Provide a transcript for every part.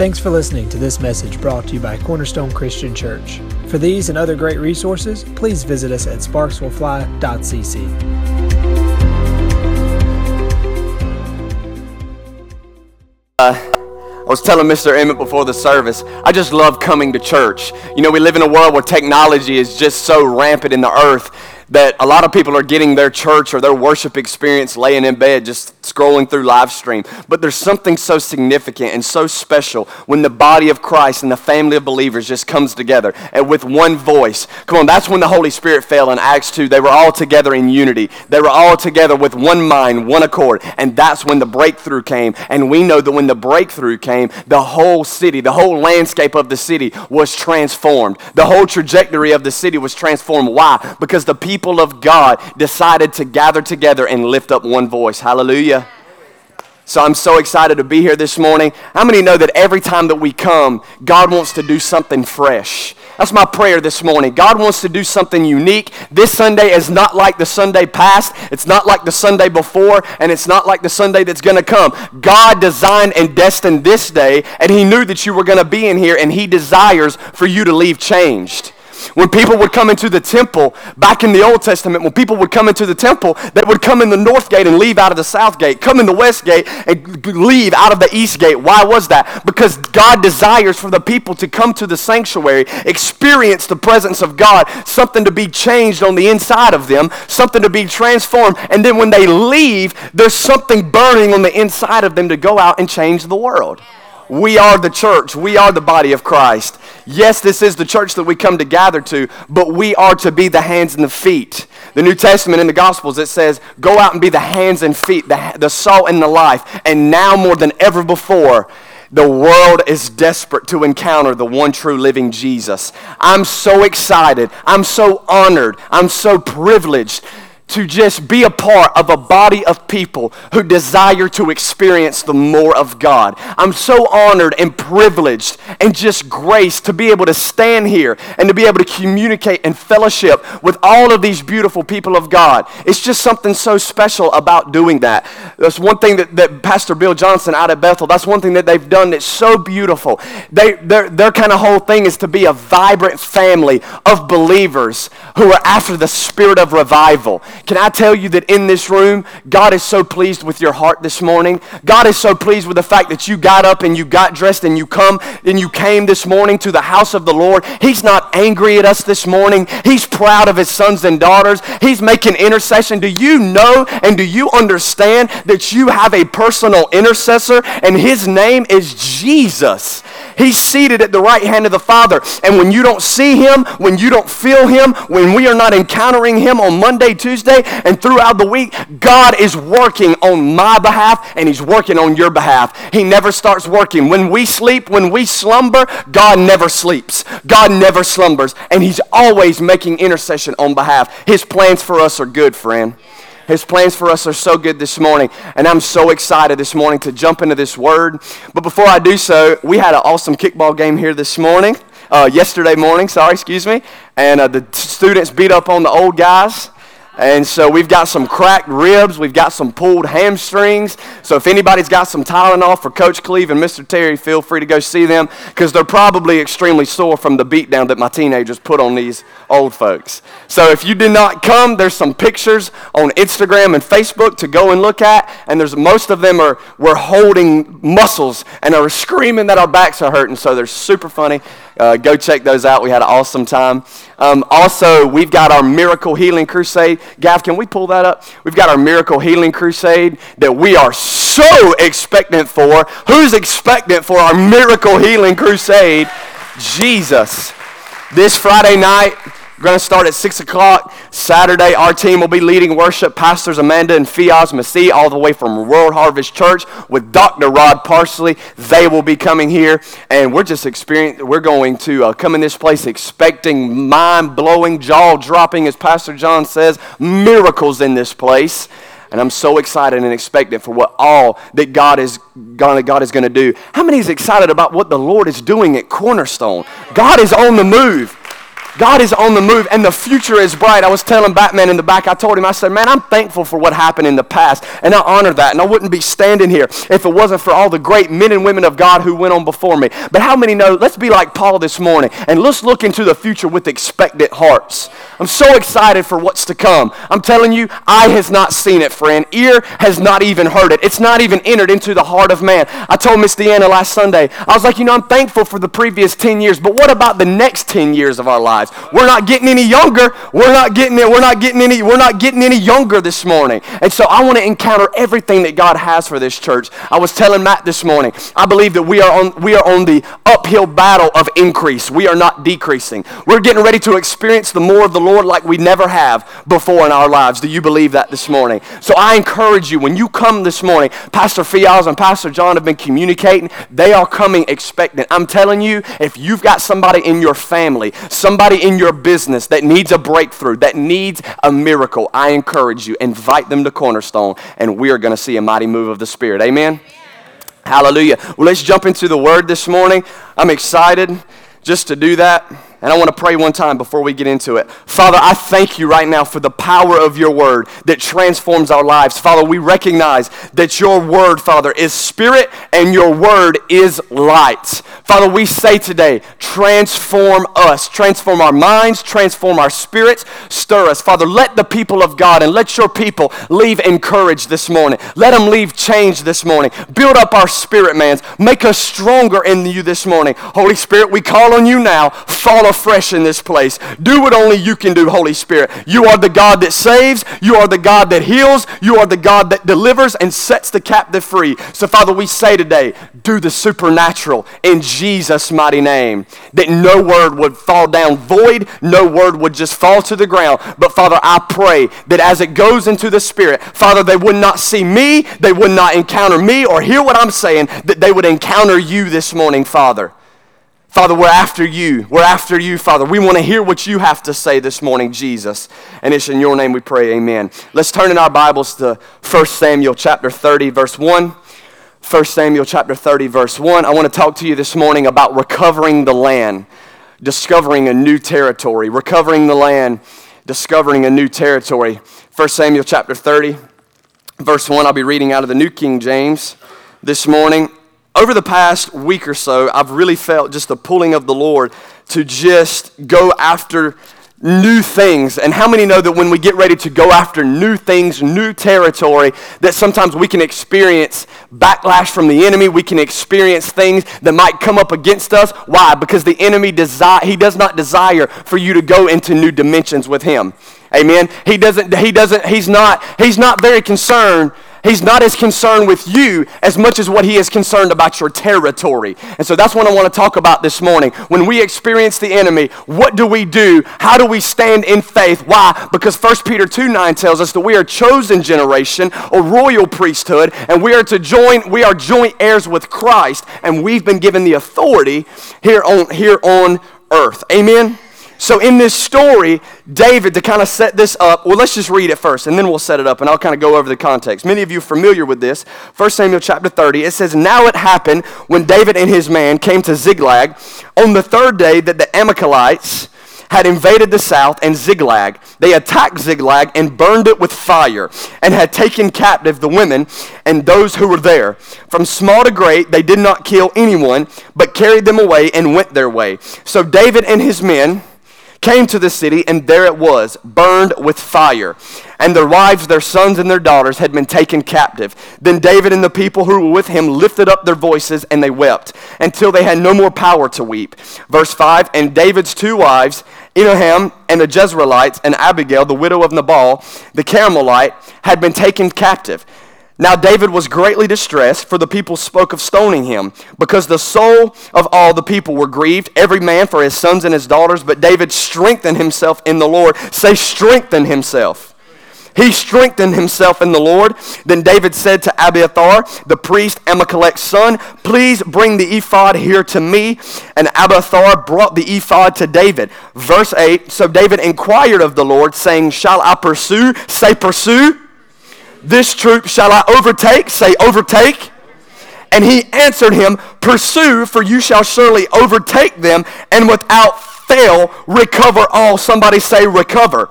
Thanks for listening to this message brought to you by Cornerstone Christian Church. For these and other great resources, please visit us at sparkswillfly.cc. Uh, I was telling Mr. Emmett before the service, I just love coming to church. You know, we live in a world where technology is just so rampant in the earth that a lot of people are getting their church or their worship experience laying in bed just scrolling through live stream. But there's something so significant and so special when the body of Christ and the family of believers just comes together and with one voice. Come on, that's when the Holy Spirit fell in Acts 2. They were all together in unity. They were all together with one mind, one accord. And that's when the breakthrough came. And we know that when the breakthrough came, the whole city, the whole landscape of the city was transformed. The whole trajectory of the city was transformed. Why? Because the people people of God decided to gather together and lift up one voice. Hallelujah. So I'm so excited to be here this morning. How many know that every time that we come, God wants to do something fresh? That's my prayer this morning. God wants to do something unique. This Sunday is not like the Sunday past, it's not like the Sunday before, and it's not like the Sunday that's going to come. God designed and destined this day, and He knew that you were going to be in here, and He desires for you to leave changed. When people would come into the temple, back in the Old Testament, when people would come into the temple, they would come in the north gate and leave out of the south gate, come in the west gate and leave out of the east gate. Why was that? Because God desires for the people to come to the sanctuary, experience the presence of God, something to be changed on the inside of them, something to be transformed, and then when they leave, there's something burning on the inside of them to go out and change the world. We are the church. We are the body of Christ. Yes, this is the church that we come to gather to, but we are to be the hands and the feet. The New Testament in the Gospels, it says, go out and be the hands and feet, the, the salt and the life. And now more than ever before, the world is desperate to encounter the one true living Jesus. I'm so excited. I'm so honored. I'm so privileged to just be a part of a body of people who desire to experience the more of God. I'm so honored and privileged and just graced to be able to stand here and to be able to communicate and fellowship with all of these beautiful people of God. It's just something so special about doing that. That's one thing that, that Pastor Bill Johnson out at Bethel, that's one thing that they've done that's so beautiful. They, their, their kind of whole thing is to be a vibrant family of believers who are after the spirit of revival. Can I tell you that in this room, God is so pleased with your heart this morning? God is so pleased with the fact that you got up and you got dressed and you come and you came this morning to the house of the Lord. He's not angry at us this morning. He's proud of his sons and daughters. He's making intercession. Do you know and do you understand that you have a personal intercessor and his name is Jesus? He's seated at the right hand of the Father. And when you don't see him, when you don't feel him, when we are not encountering him on Monday, Tuesday, and throughout the week, God is working on my behalf and he's working on your behalf. He never starts working. When we sleep, when we slumber, God never sleeps. God never slumbers. And he's always making intercession on behalf. His plans for us are good, friend. His plans for us are so good this morning. And I'm so excited this morning to jump into this word. But before I do so, we had an awesome kickball game here this morning. Uh, yesterday morning, sorry, excuse me. And uh, the students beat up on the old guys. And so we've got some cracked ribs, we've got some pulled hamstrings. So if anybody's got some Tylenol for Coach Cleve and Mr. Terry, feel free to go see them because they're probably extremely sore from the beatdown that my teenagers put on these old folks. So if you did not come, there's some pictures on Instagram and Facebook to go and look at, and there's most of them are we're holding muscles and are screaming that our backs are hurting. So they're super funny. Uh, go check those out. We had an awesome time. Um, also, we've got our Miracle Healing Crusade. Gav, can we pull that up? We've got our Miracle Healing Crusade that we are so expectant for. Who's expectant for our Miracle Healing Crusade? Jesus. This Friday night, we're going to start at 6 o'clock. Saturday, our team will be leading worship. Pastors Amanda and Fiaz Masih, all the way from World Harvest Church, with Dr. Rod Parsley. They will be coming here, and we're just experiencing, we're going to uh, come in this place expecting mind blowing, jaw dropping, as Pastor John says, miracles in this place. And I'm so excited and expectant for what all that God is gonna, God is going to do. How many is excited about what the Lord is doing at Cornerstone? God is on the move. God is on the move and the future is bright. I was telling Batman in the back, I told him, I said, man, I'm thankful for what happened in the past and I honor that. And I wouldn't be standing here if it wasn't for all the great men and women of God who went on before me. But how many know, let's be like Paul this morning and let's look into the future with expectant hearts. I'm so excited for what's to come. I'm telling you, eye has not seen it, friend. Ear has not even heard it. It's not even entered into the heart of man. I told Miss Deanna last Sunday, I was like, you know, I'm thankful for the previous 10 years, but what about the next 10 years of our lives? We're not getting any younger. We're not getting it. We're not getting any, we're not getting any younger this morning. And so I want to encounter everything that God has for this church. I was telling Matt this morning, I believe that we are on we are on the uphill battle of increase. We are not decreasing. We're getting ready to experience the more of the Lord Lord like we never have before in our lives. Do you believe that this morning? So I encourage you, when you come this morning, Pastor Fiaz and Pastor John have been communicating. They are coming expectant. I'm telling you, if you've got somebody in your family, somebody in your business that needs a breakthrough, that needs a miracle, I encourage you, invite them to Cornerstone, and we are going to see a mighty move of the Spirit. Amen? Hallelujah. Well, let's jump into the word this morning. I'm excited just to do that. And I want to pray one time before we get into it. Father, I thank you right now for the power of your word that transforms our lives. Father, we recognize that your word, Father, is spirit and your word is light. Father, we say today, transform us, transform our minds, transform our spirits, stir us. Father, let the people of God and let your people leave encouraged this morning. Let them leave changed this morning. Build up our spirit, man. Make us stronger in you this morning. Holy Spirit, we call on you now. Fall afresh in this place. Do what only you can do, Holy Spirit. You are the God that saves, you are the God that heals, you are the God that delivers and sets the captive free. So, Father, we say today, do the supernatural in Jesus' mighty name. That no word would fall down void, no word would just fall to the ground. But, Father, I pray that as it goes into the Spirit, Father, they would not see me, they would not encounter me or hear what I'm saying, that they would encounter you this morning, Father. Father, we're after you. We're after you, Father. We want to hear what you have to say this morning, Jesus. And it's in your name we pray, amen. Let's turn in our Bibles to 1 Samuel chapter 30, verse 1. 1 Samuel chapter 30, verse 1. I want to talk to you this morning about recovering the land, discovering a new territory. Recovering the land, discovering a new territory. 1 Samuel chapter 30, verse 1. I'll be reading out of the New King James this morning over the past week or so, I've really felt just the pulling of the Lord to just go after new things. And how many know that when we get ready to go after new things, new territory, that sometimes we can experience backlash from the enemy. We can experience things that might come up against us. Why? Because the enemy desire he does not desire for you to go into new dimensions with him. Amen. He doesn't he doesn't he's not he's not very concerned He's not as concerned with you as much as what he is concerned about your territory. And so that's what I want to talk about this morning. When we experience the enemy, what do we do? How do we stand in faith? Why? Because 1 Peter 2 9 tells us that we are chosen generation, a royal priesthood, and we are to join, we are joint heirs with Christ, and we've been given the authority here on here on earth. Amen. So, in this story, David, to kind of set this up, well, let's just read it first and then we'll set it up and I'll kind of go over the context. Many of you are familiar with this. 1 Samuel chapter 30, it says, Now it happened when David and his man came to Ziklag on the third day that the Amalekites had invaded the south and Ziklag. They attacked Ziklag and burned it with fire and had taken captive the women and those who were there. From small to great, they did not kill anyone, but carried them away and went their way. So David and his men, came to the city, and there it was, burned with fire. And their wives, their sons, and their daughters had been taken captive. Then David and the people who were with him lifted up their voices, and they wept until they had no more power to weep. Verse 5 And David's two wives, Ahinoam and the Jezreelites, and Abigail, the widow of Nabal, the Carmelite, had been taken captive. Now David was greatly distressed, for the people spoke of stoning him, because the soul of all the people were grieved, every man for his sons and his daughters. But David strengthened himself in the Lord. Say, strengthen himself. He strengthened himself in the Lord. Then David said to Abiathar, the priest, Ahimelech's son, Please bring the ephod here to me. And Abiathar brought the ephod to David. Verse 8 So David inquired of the Lord, saying, Shall I pursue? Say, pursue this troop shall I overtake? Say, overtake. And he answered him, Pursue, for you shall surely overtake them, and without fail, recover all. Somebody say, recover.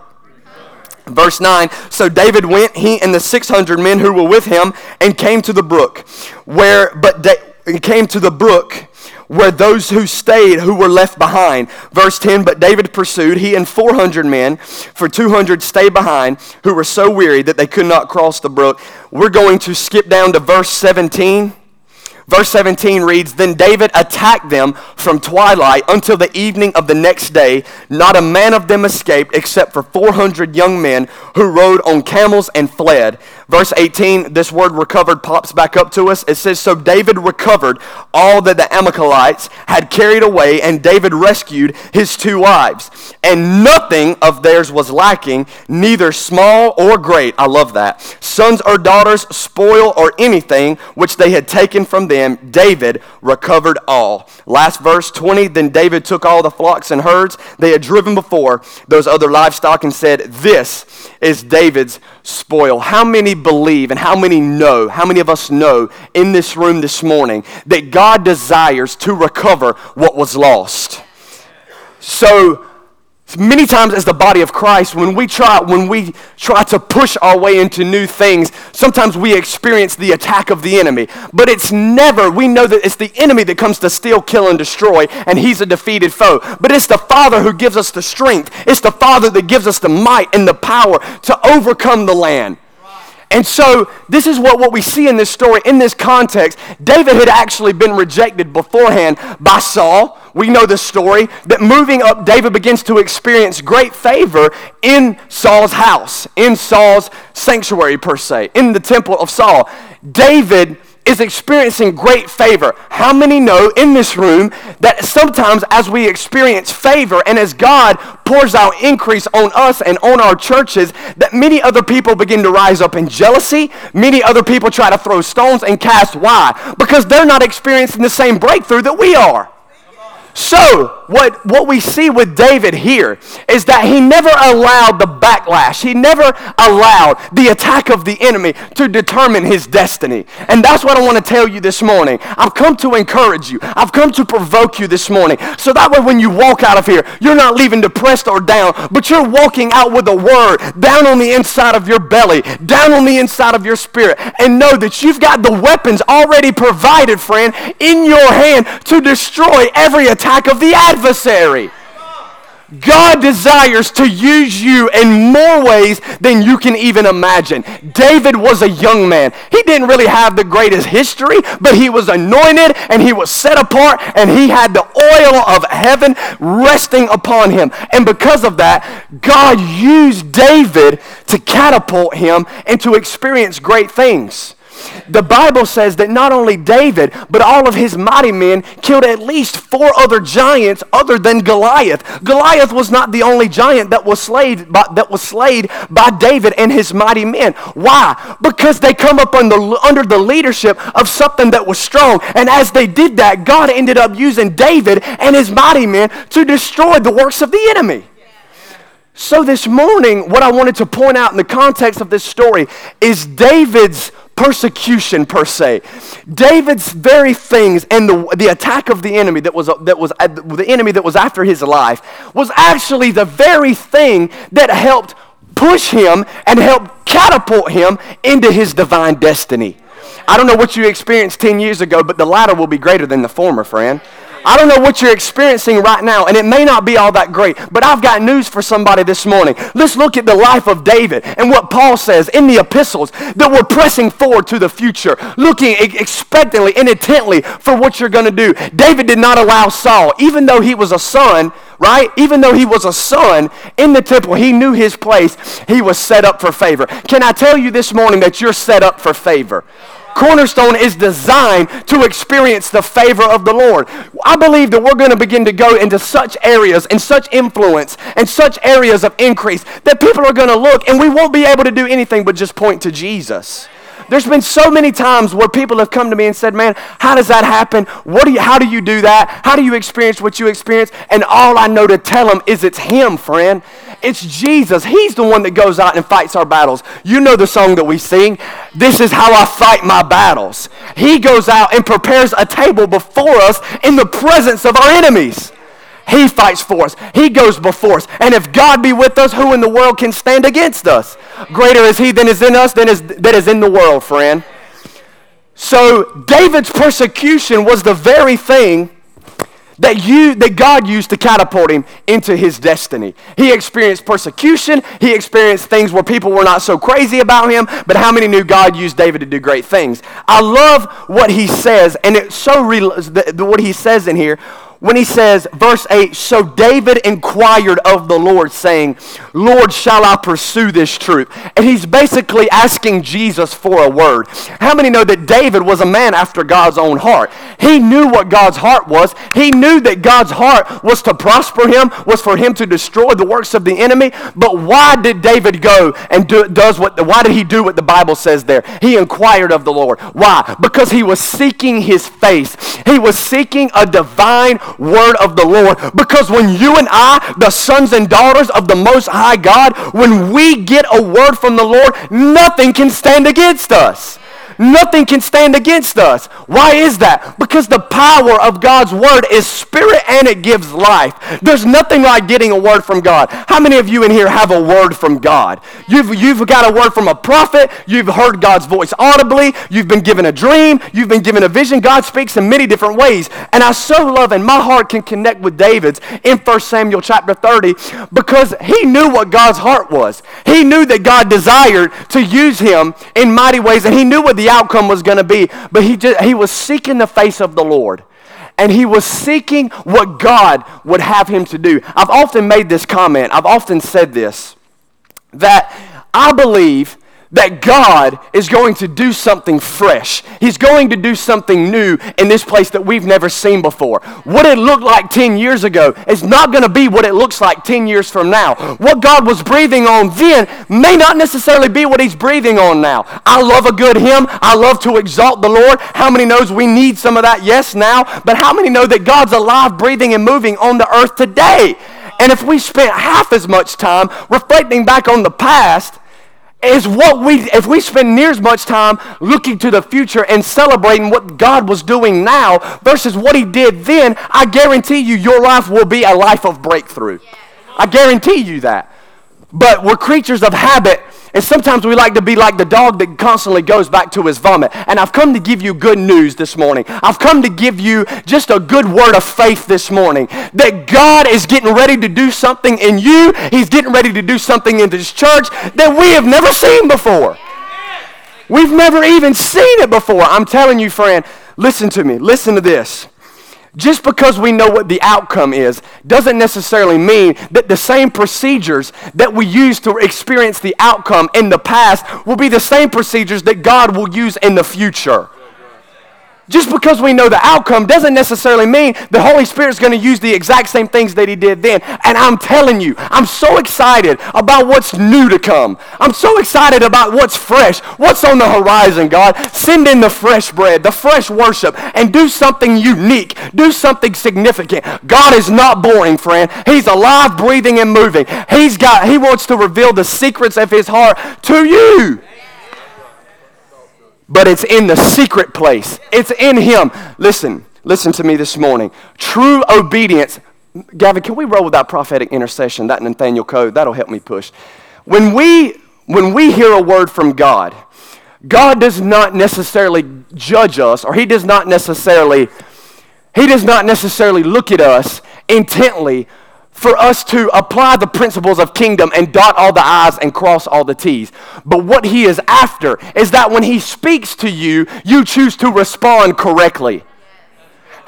Verse 9 So David went, he and the 600 men who were with him, and came to the brook, where, but da- came to the brook where those who stayed who were left behind. Verse 10 But David pursued, he and 400 men, for 200 stayed behind, who were so weary that they could not cross the brook. We're going to skip down to verse 17. Verse 17 reads Then David attacked them from twilight until the evening of the next day. Not a man of them escaped except for 400 young men who rode on camels and fled. Verse 18, this word recovered pops back up to us. It says, So David recovered all that the Amalekites had carried away, and David rescued his two wives. And nothing of theirs was lacking, neither small or great. I love that. Sons or daughters, spoil or anything which they had taken from them, David recovered all. Last verse 20, then David took all the flocks and herds they had driven before those other livestock and said, This is David's spoil. How many believe and how many know, how many of us know in this room this morning that God desires to recover what was lost? So, many times as the body of christ when we try when we try to push our way into new things sometimes we experience the attack of the enemy. But it's never we know that it's the enemy that comes to steal kill and destroy and he's a defeated foe. But it's the father who gives us the strength. It's the father that gives us the might and the power to overcome the land and so, this is what, what we see in this story, in this context. David had actually been rejected beforehand by Saul. We know the story that moving up, David begins to experience great favor in Saul's house, in Saul's sanctuary, per se, in the temple of Saul. David is experiencing great favor. How many know in this room that sometimes as we experience favor and as God pours out increase on us and on our churches, that many other people begin to rise up in jealousy? Many other people try to throw stones and cast. Why? Because they're not experiencing the same breakthrough that we are. So, what, what we see with David here is that he never allowed the backlash, he never allowed the attack of the enemy to determine his destiny. And that's what I want to tell you this morning. I've come to encourage you, I've come to provoke you this morning. So that way, when you walk out of here, you're not leaving depressed or down, but you're walking out with a word down on the inside of your belly, down on the inside of your spirit, and know that you've got the weapons already provided, friend, in your hand to destroy every attack attack of the adversary. God desires to use you in more ways than you can even imagine. David was a young man. He didn't really have the greatest history, but he was anointed and he was set apart and he had the oil of heaven resting upon him. And because of that, God used David to catapult him and to experience great things. The Bible says that not only David, but all of his mighty men killed at least four other giants other than Goliath. Goliath was not the only giant that was slayed by, that was slayed by David and his mighty men. Why? Because they come up under, under the leadership of something that was strong. And as they did that, God ended up using David and his mighty men to destroy the works of the enemy. So, this morning, what I wanted to point out in the context of this story is David's persecution per se. David's very things and the, the attack of the enemy that was, that was uh, the enemy that was after his life was actually the very thing that helped push him and help catapult him into his divine destiny. I don't know what you experienced 10 years ago, but the latter will be greater than the former, friend. I don't know what you're experiencing right now, and it may not be all that great, but I've got news for somebody this morning. Let's look at the life of David and what Paul says in the epistles that we're pressing forward to the future, looking expectantly and intently for what you're going to do. David did not allow Saul, even though he was a son, right? Even though he was a son in the temple, he knew his place. He was set up for favor. Can I tell you this morning that you're set up for favor? Cornerstone is designed to experience the favor of the Lord. I believe that we're going to begin to go into such areas and such influence and such areas of increase that people are going to look and we won't be able to do anything but just point to Jesus. There's been so many times where people have come to me and said, Man, how does that happen? What do you, how do you do that? How do you experience what you experience? And all I know to tell them is it's Him, friend. It's Jesus. He's the one that goes out and fights our battles. You know the song that we sing, This is how I fight my battles. He goes out and prepares a table before us in the presence of our enemies. He fights for us. He goes before us. And if God be with us, who in the world can stand against us? Greater is he than is in us than is, that is in the world, friend. So David's persecution was the very thing that you that God used to catapult him into his destiny. He experienced persecution, he experienced things where people were not so crazy about him, but how many knew God used David to do great things? I love what he says and it's so real what he says in here when he says, verse 8, so David inquired of the Lord, saying, Lord, shall I pursue this truth? And he's basically asking Jesus for a word. How many know that David was a man after God's own heart? He knew what God's heart was. He knew that God's heart was to prosper him, was for him to destroy the works of the enemy. But why did David go and do, does what, why did he do what the Bible says there? He inquired of the Lord. Why? Because he was seeking his face. He was seeking a divine word of the Lord. Because when you and I, the sons and daughters of the Most High God, when we get a word from the Lord, nothing can stand against us. Nothing can stand against us. Why is that? Because the power of God's word is spirit and it gives life. There's nothing like getting a word from God. How many of you in here have a word from God? You've, you've got a word from a prophet. You've heard God's voice audibly. You've been given a dream. You've been given a vision. God speaks in many different ways. And I so love, and my heart can connect with David's in 1 Samuel chapter 30 because he knew what God's heart was. He knew that God desired to use him in mighty ways, and he knew what the outcome was going to be. But he, just, he was seeking the face of the Lord. And he was seeking what God would have him to do. I've often made this comment, I've often said this, that I believe that God is going to do something fresh. He's going to do something new in this place that we've never seen before. What it looked like 10 years ago is not going to be what it looks like 10 years from now. What God was breathing on then may not necessarily be what He's breathing on now. I love a good hymn. I love to exalt the Lord. How many knows we need some of that? Yes, now. But how many know that God's alive, breathing, and moving on the earth today? And if we spent half as much time reflecting back on the past, is what we if we spend near as much time looking to the future and celebrating what God was doing now versus what he did then, I guarantee you your life will be a life of breakthrough. I guarantee you that. But we're creatures of habit and sometimes we like to be like the dog that constantly goes back to his vomit. And I've come to give you good news this morning. I've come to give you just a good word of faith this morning that God is getting ready to do something in you. He's getting ready to do something in this church that we have never seen before. We've never even seen it before. I'm telling you, friend, listen to me. Listen to this. Just because we know what the outcome is doesn't necessarily mean that the same procedures that we use to experience the outcome in the past will be the same procedures that God will use in the future. Just because we know the outcome doesn't necessarily mean the Holy Spirit's going to use the exact same things that He did then. And I'm telling you, I'm so excited about what's new to come. I'm so excited about what's fresh, what's on the horizon, God. Send in the fresh bread, the fresh worship, and do something unique, do something significant. God is not boring, friend. He's alive, breathing, and moving. He's got, He wants to reveal the secrets of His heart to you but it's in the secret place. It's in Him. Listen, listen to me this morning. True obedience. Gavin, can we roll with that prophetic intercession, that Nathaniel code? That'll help me push. When we, when we hear a word from God, God does not necessarily judge us, or He does not necessarily, He does not necessarily look at us intently for us to apply the principles of kingdom and dot all the I's and cross all the T's. But what he is after is that when he speaks to you, you choose to respond correctly.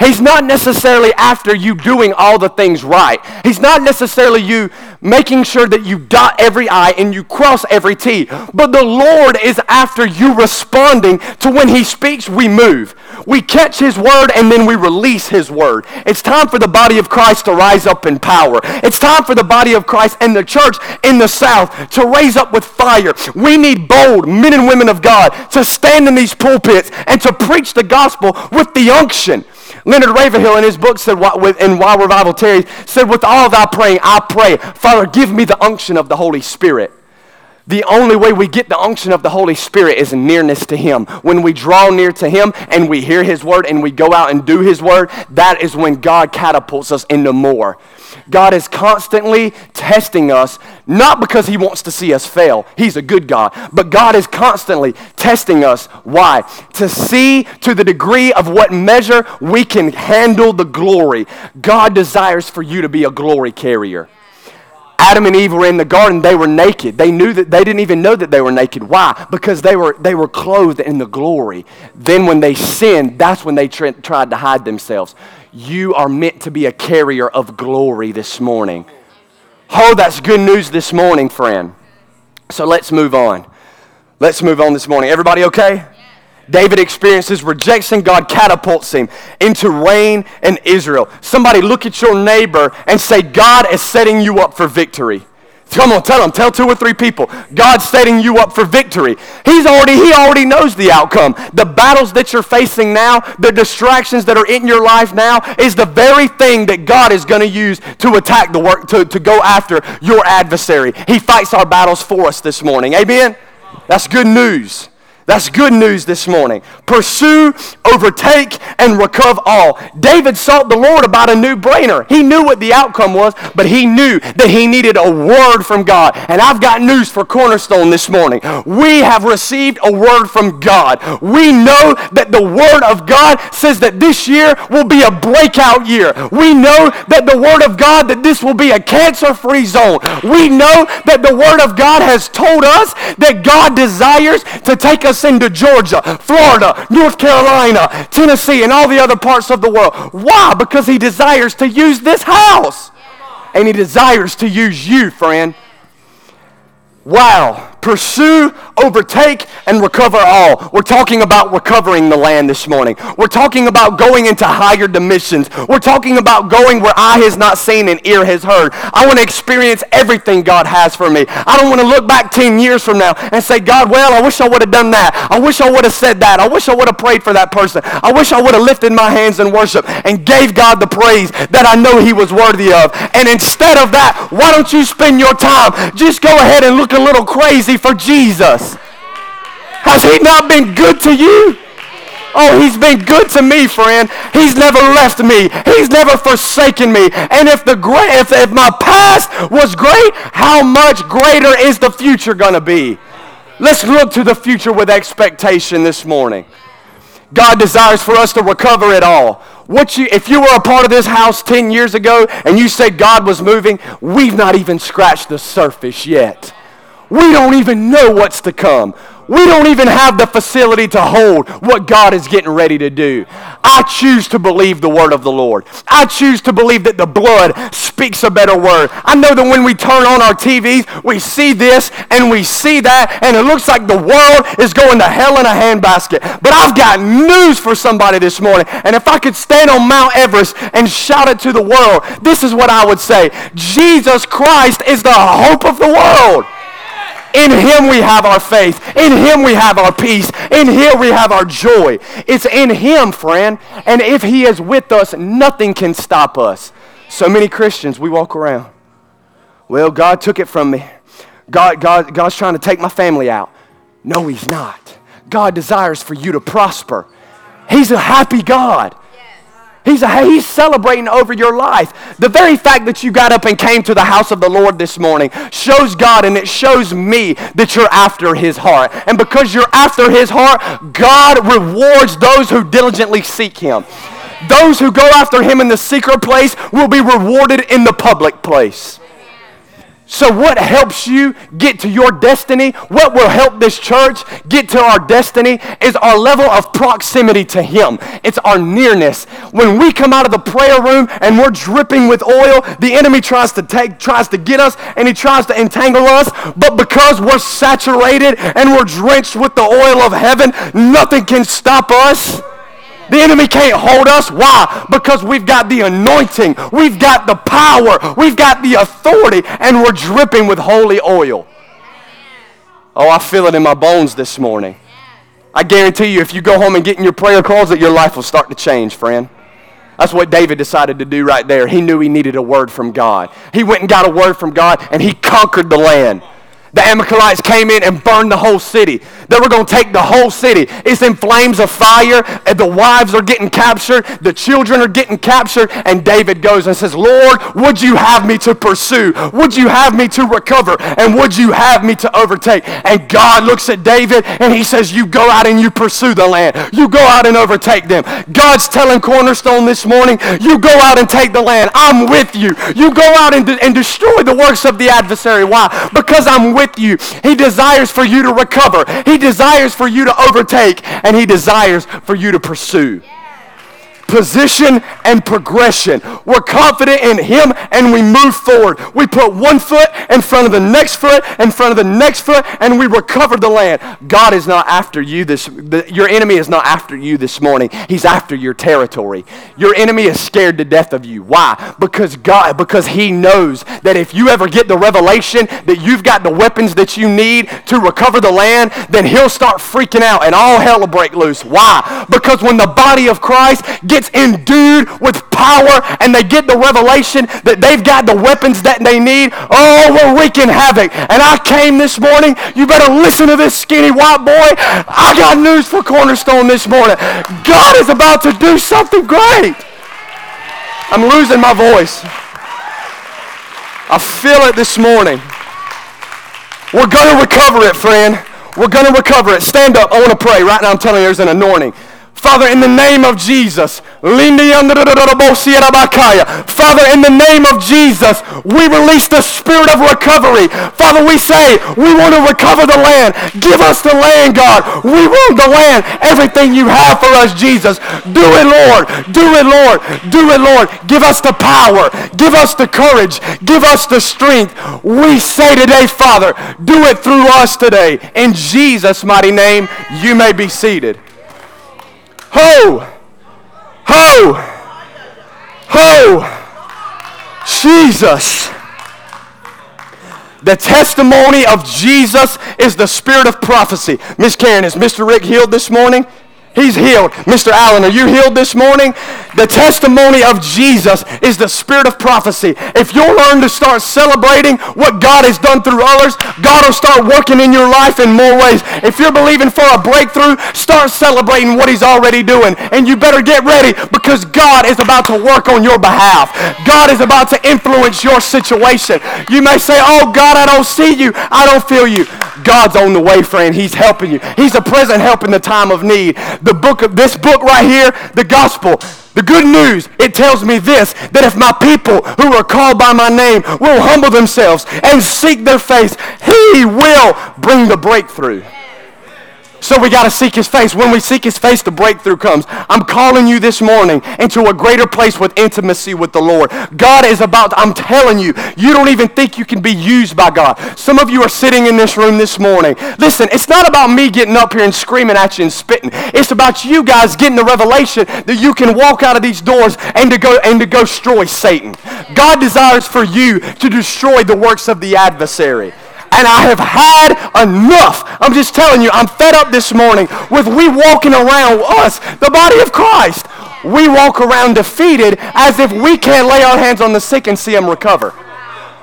He's not necessarily after you doing all the things right. He's not necessarily you making sure that you dot every I and you cross every T. But the Lord is after you responding to when He speaks, we move. We catch His word and then we release His word. It's time for the body of Christ to rise up in power. It's time for the body of Christ and the church in the South to raise up with fire. We need bold men and women of God to stand in these pulpits and to preach the gospel with the unction. Leonard Ravenhill in his book said, in Why Revival Tarries, said, with all thy praying, I pray, Father, give me the unction of the Holy Spirit. The only way we get the unction of the Holy Spirit is nearness to Him. When we draw near to Him and we hear His word and we go out and do His word, that is when God catapults us into more. God is constantly testing us, not because He wants to see us fail. He's a good God. But God is constantly testing us. Why? To see to the degree of what measure we can handle the glory. God desires for you to be a glory carrier. Adam and Eve were in the garden, they were naked. They knew that they didn't even know that they were naked. Why? Because they were, they were clothed in the glory. Then when they sinned, that's when they tried to hide themselves. You are meant to be a carrier of glory this morning. Oh, that's good news this morning, friend. So let's move on. Let's move on this morning. Everybody okay? David experiences rejection. God catapults him into reign in Israel. Somebody look at your neighbor and say, God is setting you up for victory. Come on, tell them. Tell two or three people. God's setting you up for victory. He's already, he already knows the outcome. The battles that you're facing now, the distractions that are in your life now, is the very thing that God is going to use to attack the work, to, to go after your adversary. He fights our battles for us this morning. Amen? That's good news. That's good news this morning. Pursue, overtake, and recover all. David sought the Lord about a new brainer. He knew what the outcome was, but he knew that he needed a word from God. And I've got news for Cornerstone this morning. We have received a word from God. We know that the word of God says that this year will be a breakout year. We know that the word of God that this will be a cancer-free zone. We know that the word of God has told us that God desires to take us into Georgia, Florida, North Carolina, Tennessee, and all the other parts of the world. Why? Because he desires to use this house. And he desires to use you, friend. Wow. Pursue, overtake, and recover all. We're talking about recovering the land this morning. We're talking about going into higher dimensions. We're talking about going where eye has not seen and ear has heard. I want to experience everything God has for me. I don't want to look back 10 years from now and say, God, well, I wish I would have done that. I wish I would have said that. I wish I would have prayed for that person. I wish I would have lifted my hands in worship and gave God the praise that I know he was worthy of. And instead of that, why don't you spend your time? Just go ahead and look a little crazy for Jesus? Has he not been good to you? Oh, he's been good to me, friend. He's never left me. He's never forsaken me. And if the great, if, if my past was great, how much greater is the future going to be? Let's look to the future with expectation this morning. God desires for us to recover it all. What you, if you were a part of this house 10 years ago and you said God was moving, we've not even scratched the surface yet. We don't even know what's to come. We don't even have the facility to hold what God is getting ready to do. I choose to believe the word of the Lord. I choose to believe that the blood speaks a better word. I know that when we turn on our TVs, we see this and we see that, and it looks like the world is going to hell in a handbasket. But I've got news for somebody this morning. And if I could stand on Mount Everest and shout it to the world, this is what I would say Jesus Christ is the hope of the world. In him we have our faith. In him we have our peace. In him we have our joy. It's in him, friend. And if he is with us, nothing can stop us. So many Christians, we walk around. Well, God took it from me. God, God, God's trying to take my family out. No, he's not. God desires for you to prosper. He's a happy God. He's, he's celebrating over your life. The very fact that you got up and came to the house of the Lord this morning shows God and it shows me that you're after his heart. And because you're after his heart, God rewards those who diligently seek him. Those who go after him in the secret place will be rewarded in the public place. So, what helps you get to your destiny, what will help this church get to our destiny, is our level of proximity to Him. It's our nearness. When we come out of the prayer room and we're dripping with oil, the enemy tries to take, tries to get us, and he tries to entangle us. But because we're saturated and we're drenched with the oil of heaven, nothing can stop us. The enemy can't hold us. Why? Because we've got the anointing, we've got the power, we've got the authority, and we're dripping with holy oil. Oh, I feel it in my bones this morning. I guarantee you, if you go home and get in your prayer closet, your life will start to change, friend. That's what David decided to do right there. He knew he needed a word from God. He went and got a word from God, and he conquered the land. The Amalekites came in and burned the whole city. They were going to take the whole city. It's in flames of fire, and the wives are getting captured, the children are getting captured, and David goes and says, Lord, would you have me to pursue? Would you have me to recover? And would you have me to overtake? And God looks at David and he says, You go out and you pursue the land. You go out and overtake them. God's telling Cornerstone this morning, You go out and take the land. I'm with you. You go out and, de- and destroy the works of the adversary. Why? Because I'm with you. He desires for you to recover. He desires for you to overtake, and He desires for you to pursue position and progression. We're confident in Him and we move forward. We put one foot in front of the next foot, in front of the next foot, and we recover the land. God is not after you this, the, your enemy is not after you this morning. He's after your territory. Your enemy is scared to death of you. Why? Because God, because He knows that if you ever get the revelation that you've got the weapons that you need to recover the land, then He'll start freaking out and all hell will break loose. Why? Because when the body of Christ gets gets endued with power and they get the revelation that they've got the weapons that they need, oh, we're wreaking havoc. And I came this morning. You better listen to this skinny white boy. I got news for Cornerstone this morning. God is about to do something great. I'm losing my voice. I feel it this morning. We're going to recover it, friend. We're going to recover it. Stand up. I want to pray. Right now, I'm telling you, there's an anointing. Father, in the name of Jesus, Father, in the name of Jesus, we release the spirit of recovery. Father, we say we want to recover the land. Give us the land, God. We want the land. Everything you have for us, Jesus. Do it, Lord. Do it, Lord. Do it, Lord. Give us the power. Give us the courage. Give us the strength. We say today, Father, do it through us today. In Jesus' mighty name, you may be seated. Ho! Ho! Ho! Jesus! The testimony of Jesus is the spirit of prophecy. Miss Karen, is Mr. Rick healed this morning? He's healed. Mr. Allen, are you healed this morning? The testimony of Jesus is the spirit of prophecy. If you'll learn to start celebrating what God has done through others, God will start working in your life in more ways. If you're believing for a breakthrough, start celebrating what he's already doing. And you better get ready because God is about to work on your behalf. God is about to influence your situation. You may say, oh, God, I don't see you. I don't feel you. God's on the way, friend. He's helping you. He's a present help in the time of need the book of this book right here, the gospel, the good news, it tells me this that if my people who are called by my name will humble themselves and seek their face, he will bring the breakthrough. So we got to seek his face. When we seek his face, the breakthrough comes. I'm calling you this morning into a greater place with intimacy with the Lord. God is about, I'm telling you, you don't even think you can be used by God. Some of you are sitting in this room this morning. Listen, it's not about me getting up here and screaming at you and spitting. It's about you guys getting the revelation that you can walk out of these doors and to go and to go destroy Satan. God desires for you to destroy the works of the adversary and I have had enough. I'm just telling you, I'm fed up this morning with we walking around us, the body of Christ. We walk around defeated as if we can't lay our hands on the sick and see them recover.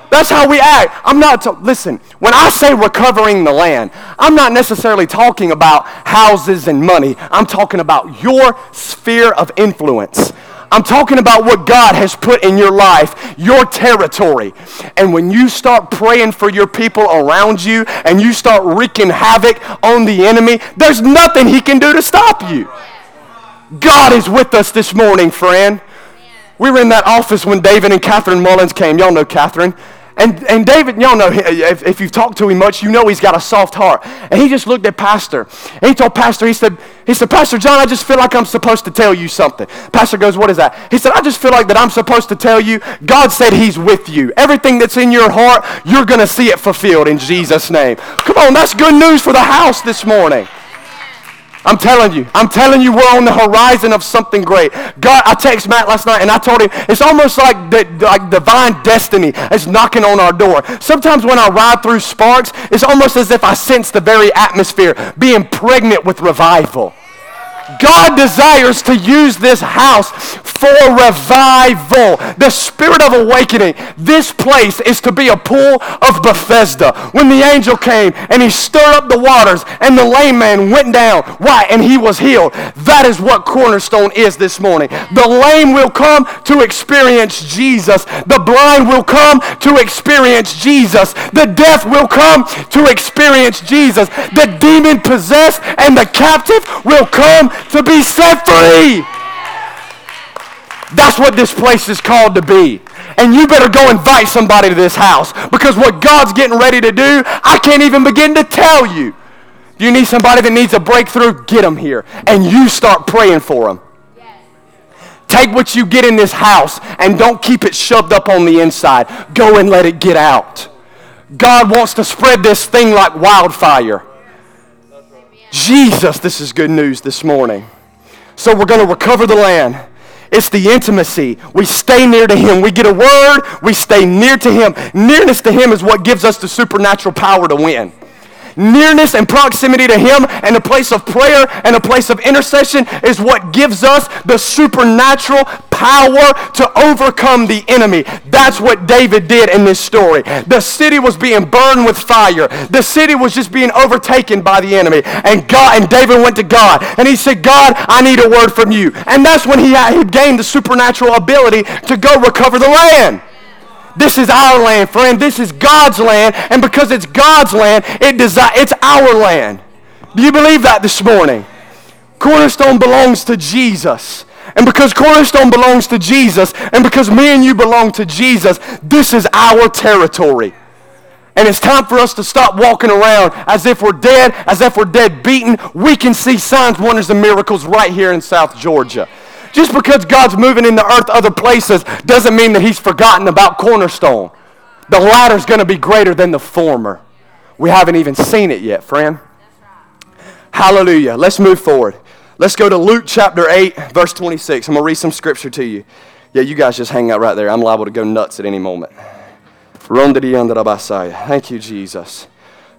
That's how we act. I'm not, to, listen, when I say recovering the land, I'm not necessarily talking about houses and money. I'm talking about your sphere of influence. I'm talking about what God has put in your life, your territory. And when you start praying for your people around you and you start wreaking havoc on the enemy, there's nothing he can do to stop you. God is with us this morning, friend. We were in that office when David and Catherine Mullins came. Y'all know Catherine. And, and David, y'all know, if, if you've talked to him much, you know he's got a soft heart. And he just looked at Pastor. And he told Pastor, he said, he said, Pastor John, I just feel like I'm supposed to tell you something. Pastor goes, what is that? He said, I just feel like that I'm supposed to tell you, God said he's with you. Everything that's in your heart, you're going to see it fulfilled in Jesus' name. Come on, that's good news for the house this morning. I'm telling you, I'm telling you, we're on the horizon of something great. God, I texted Matt last night and I told him it's almost like the, like divine destiny is knocking on our door. Sometimes when I ride through Sparks, it's almost as if I sense the very atmosphere being pregnant with revival. God desires to use this house for revival. The spirit of awakening. This place is to be a pool of Bethesda. When the angel came and he stirred up the waters and the lame man went down, why? And he was healed. That is what Cornerstone is this morning. The lame will come to experience Jesus. The blind will come to experience Jesus. The deaf will come to experience Jesus. The demon possessed and the captive will come to be set free. That's what this place is called to be. And you better go invite somebody to this house because what God's getting ready to do, I can't even begin to tell you. You need somebody that needs a breakthrough? Get them here. And you start praying for them. Take what you get in this house and don't keep it shoved up on the inside. Go and let it get out. God wants to spread this thing like wildfire. Jesus, this is good news this morning. So we're going to recover the land. It's the intimacy. We stay near to Him. We get a word, we stay near to Him. Nearness to Him is what gives us the supernatural power to win nearness and proximity to Him and a place of prayer and a place of intercession is what gives us the supernatural power to overcome the enemy. That's what David did in this story. The city was being burned with fire. The city was just being overtaken by the enemy. And God and David went to God and he said, God, I need a word from you. And that's when he, he gained the supernatural ability to go recover the land. This is our land, friend. This is God's land. And because it's God's land, it desi- it's our land. Do you believe that this morning? Cornerstone belongs to Jesus. And because Cornerstone belongs to Jesus, and because me and you belong to Jesus, this is our territory. And it's time for us to stop walking around as if we're dead, as if we're dead beaten. We can see signs, wonders, and miracles right here in South Georgia. Just because God's moving in the earth other places doesn't mean that he's forgotten about Cornerstone. The latter's going to be greater than the former. We haven't even seen it yet, friend. Hallelujah. Let's move forward. Let's go to Luke chapter 8, verse 26. I'm going to read some scripture to you. Yeah, you guys just hang out right there. I'm liable to go nuts at any moment. Thank you, Jesus.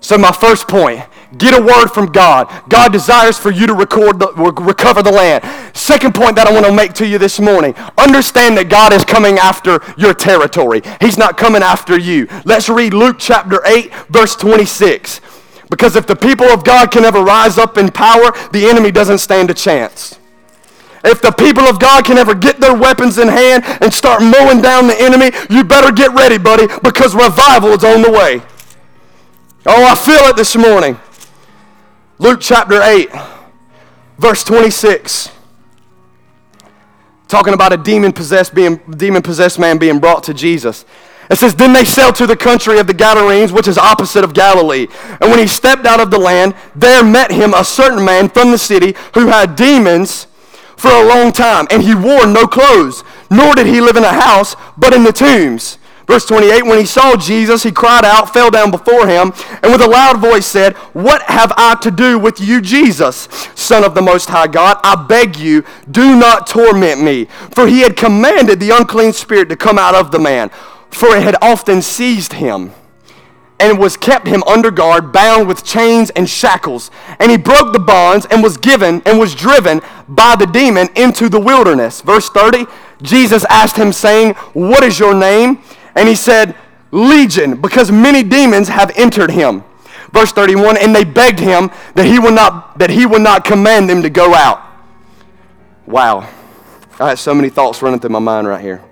So, my first point get a word from God. God desires for you to record the, recover the land. Second point that I want to make to you this morning understand that God is coming after your territory, He's not coming after you. Let's read Luke chapter 8, verse 26. Because if the people of God can ever rise up in power, the enemy doesn't stand a chance. If the people of God can ever get their weapons in hand and start mowing down the enemy, you better get ready, buddy, because revival is on the way. Oh, I feel it this morning. Luke chapter 8, verse 26. Talking about a demon possessed being demon possessed man being brought to Jesus. It says, Then they sailed to the country of the Gadarenes, which is opposite of Galilee. And when he stepped out of the land, there met him a certain man from the city who had demons for a long time, and he wore no clothes, nor did he live in a house, but in the tombs. Verse 28 When he saw Jesus, he cried out, fell down before him, and with a loud voice said, What have I to do with you, Jesus, Son of the Most High God? I beg you, do not torment me. For he had commanded the unclean spirit to come out of the man, for it had often seized him and was kept him under guard, bound with chains and shackles. And he broke the bonds and was given and was driven by the demon into the wilderness. Verse 30 Jesus asked him, saying, What is your name? And he said, Legion, because many demons have entered him. Verse 31, and they begged him that he would not, that he would not command them to go out. Wow. I had so many thoughts running through my mind right here.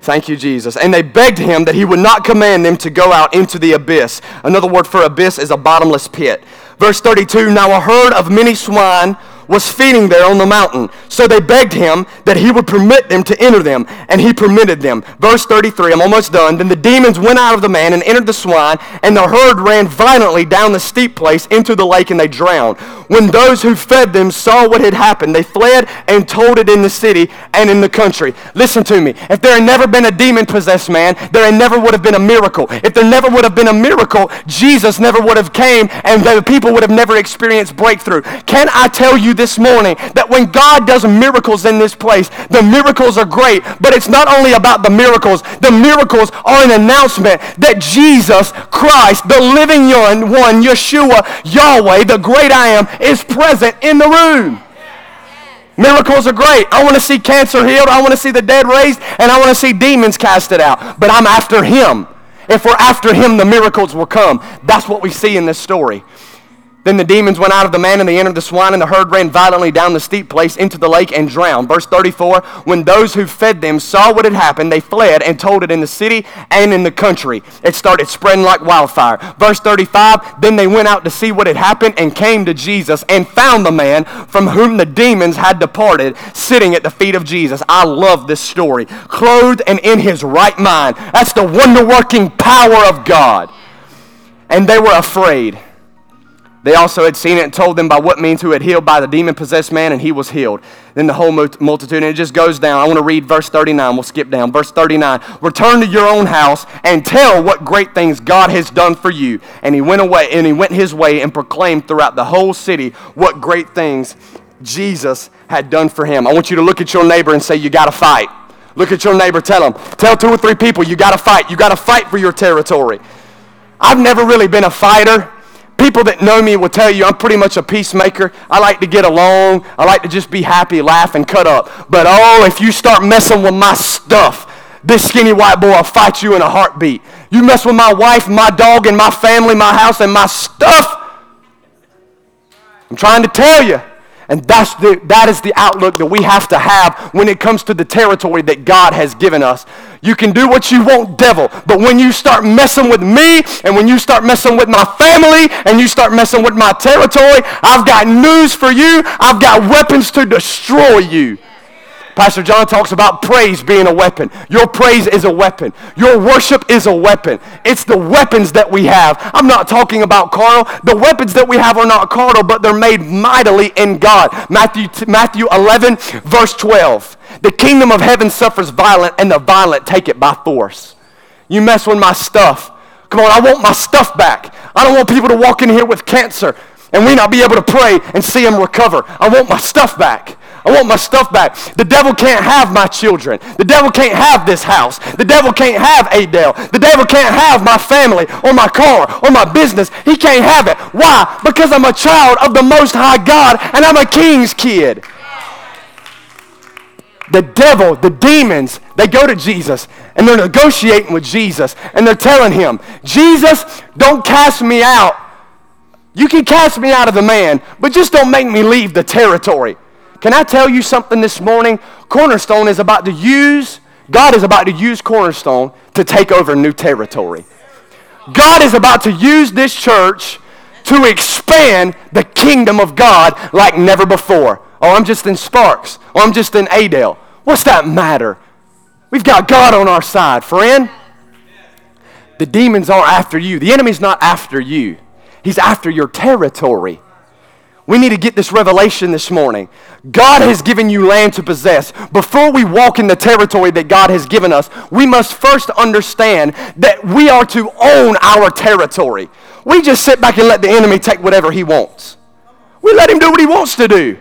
Thank you, Jesus. And they begged him that he would not command them to go out into the abyss. Another word for abyss is a bottomless pit. Verse 32 Now a herd of many swine was feeding there on the mountain. So they begged him that he would permit them to enter them, and he permitted them. Verse 33, I'm almost done. Then the demons went out of the man and entered the swine, and the herd ran violently down the steep place into the lake, and they drowned. When those who fed them saw what had happened, they fled and told it in the city and in the country. Listen to me. If there had never been a demon possessed man, there never would have been a miracle. If there never would have been a miracle, Jesus never would have came, and the people would have never experienced breakthrough. Can I tell you this morning that when God does miracles in this place, the miracles are great, but it's not only about the miracles. The miracles are an announcement that Jesus Christ, the living one, Yeshua, Yahweh, the great I am, is present in the room. Miracles are great. I want to see cancer healed. I want to see the dead raised. And I want to see demons casted out. But I'm after him. If we're after him, the miracles will come. That's what we see in this story. Then the demons went out of the man and they entered the swine, and the herd ran violently down the steep place into the lake and drowned. Verse 34 When those who fed them saw what had happened, they fled and told it in the city and in the country. It started spreading like wildfire. Verse 35 Then they went out to see what had happened and came to Jesus and found the man from whom the demons had departed sitting at the feet of Jesus. I love this story. Clothed and in his right mind. That's the wonder working power of God. And they were afraid. They also had seen it and told them by what means who had healed by the demon possessed man, and he was healed. Then the whole multitude, and it just goes down. I want to read verse 39. We'll skip down. Verse 39 Return to your own house and tell what great things God has done for you. And he went away, and he went his way and proclaimed throughout the whole city what great things Jesus had done for him. I want you to look at your neighbor and say, You got to fight. Look at your neighbor, tell them. Tell two or three people, You got to fight. You got to fight for your territory. I've never really been a fighter. People that know me will tell you I'm pretty much a peacemaker. I like to get along. I like to just be happy, laugh, and cut up. But oh, if you start messing with my stuff, this skinny white boy will fight you in a heartbeat. You mess with my wife, my dog, and my family, my house, and my stuff. I'm trying to tell you. And that's the, that is the outlook that we have to have when it comes to the territory that God has given us. You can do what you want, devil. But when you start messing with me and when you start messing with my family and you start messing with my territory, I've got news for you. I've got weapons to destroy you. Pastor John talks about praise being a weapon. Your praise is a weapon. Your worship is a weapon. It's the weapons that we have. I'm not talking about carnal. The weapons that we have are not carnal, but they're made mightily in God. Matthew, Matthew 11, verse 12. The kingdom of heaven suffers violent, and the violent take it by force. You mess with my stuff. Come on, I want my stuff back. I don't want people to walk in here with cancer and we not be able to pray and see them recover. I want my stuff back. I want my stuff back. The devil can't have my children. The devil can't have this house. The devil can't have Adel. The devil can't have my family or my car or my business. He can't have it. Why? Because I'm a child of the Most High God and I'm a king's kid. The devil, the demons, they go to Jesus and they're negotiating with Jesus and they're telling him, Jesus, don't cast me out. You can cast me out of the man, but just don't make me leave the territory. Can I tell you something this morning? Cornerstone is about to use, God is about to use Cornerstone to take over new territory. God is about to use this church to expand the kingdom of God like never before. Oh, I'm just in Sparks. Oh, I'm just in Adel. What's that matter? We've got God on our side, friend. The demons aren't after you. The enemy's not after you. He's after your territory. We need to get this revelation this morning. God has given you land to possess. Before we walk in the territory that God has given us, we must first understand that we are to own our territory. We just sit back and let the enemy take whatever he wants. We let him do what he wants to do.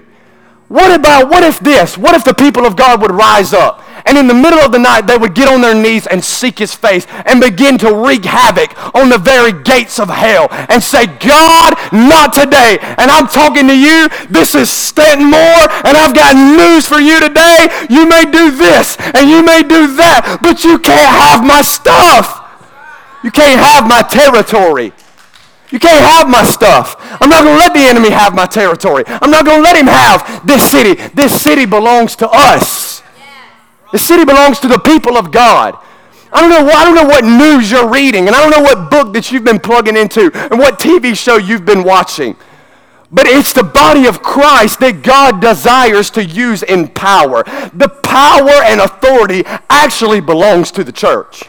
What about, what if this? What if the people of God would rise up and in the middle of the night they would get on their knees and seek his face and begin to wreak havoc on the very gates of hell and say, God, not today. And I'm talking to you. This is Stanton Moore, and I've got news for you today. You may do this and you may do that, but you can't have my stuff. You can't have my territory. You can't have my stuff. I'm not going to let the enemy have my territory. I'm not going to let him have this city. This city belongs to us. The city belongs to the people of God. I don't know what, I don't know what news you're reading, and I don't know what book that you've been plugging into, and what TV show you've been watching. But it's the body of Christ that God desires to use in power. The power and authority actually belongs to the church.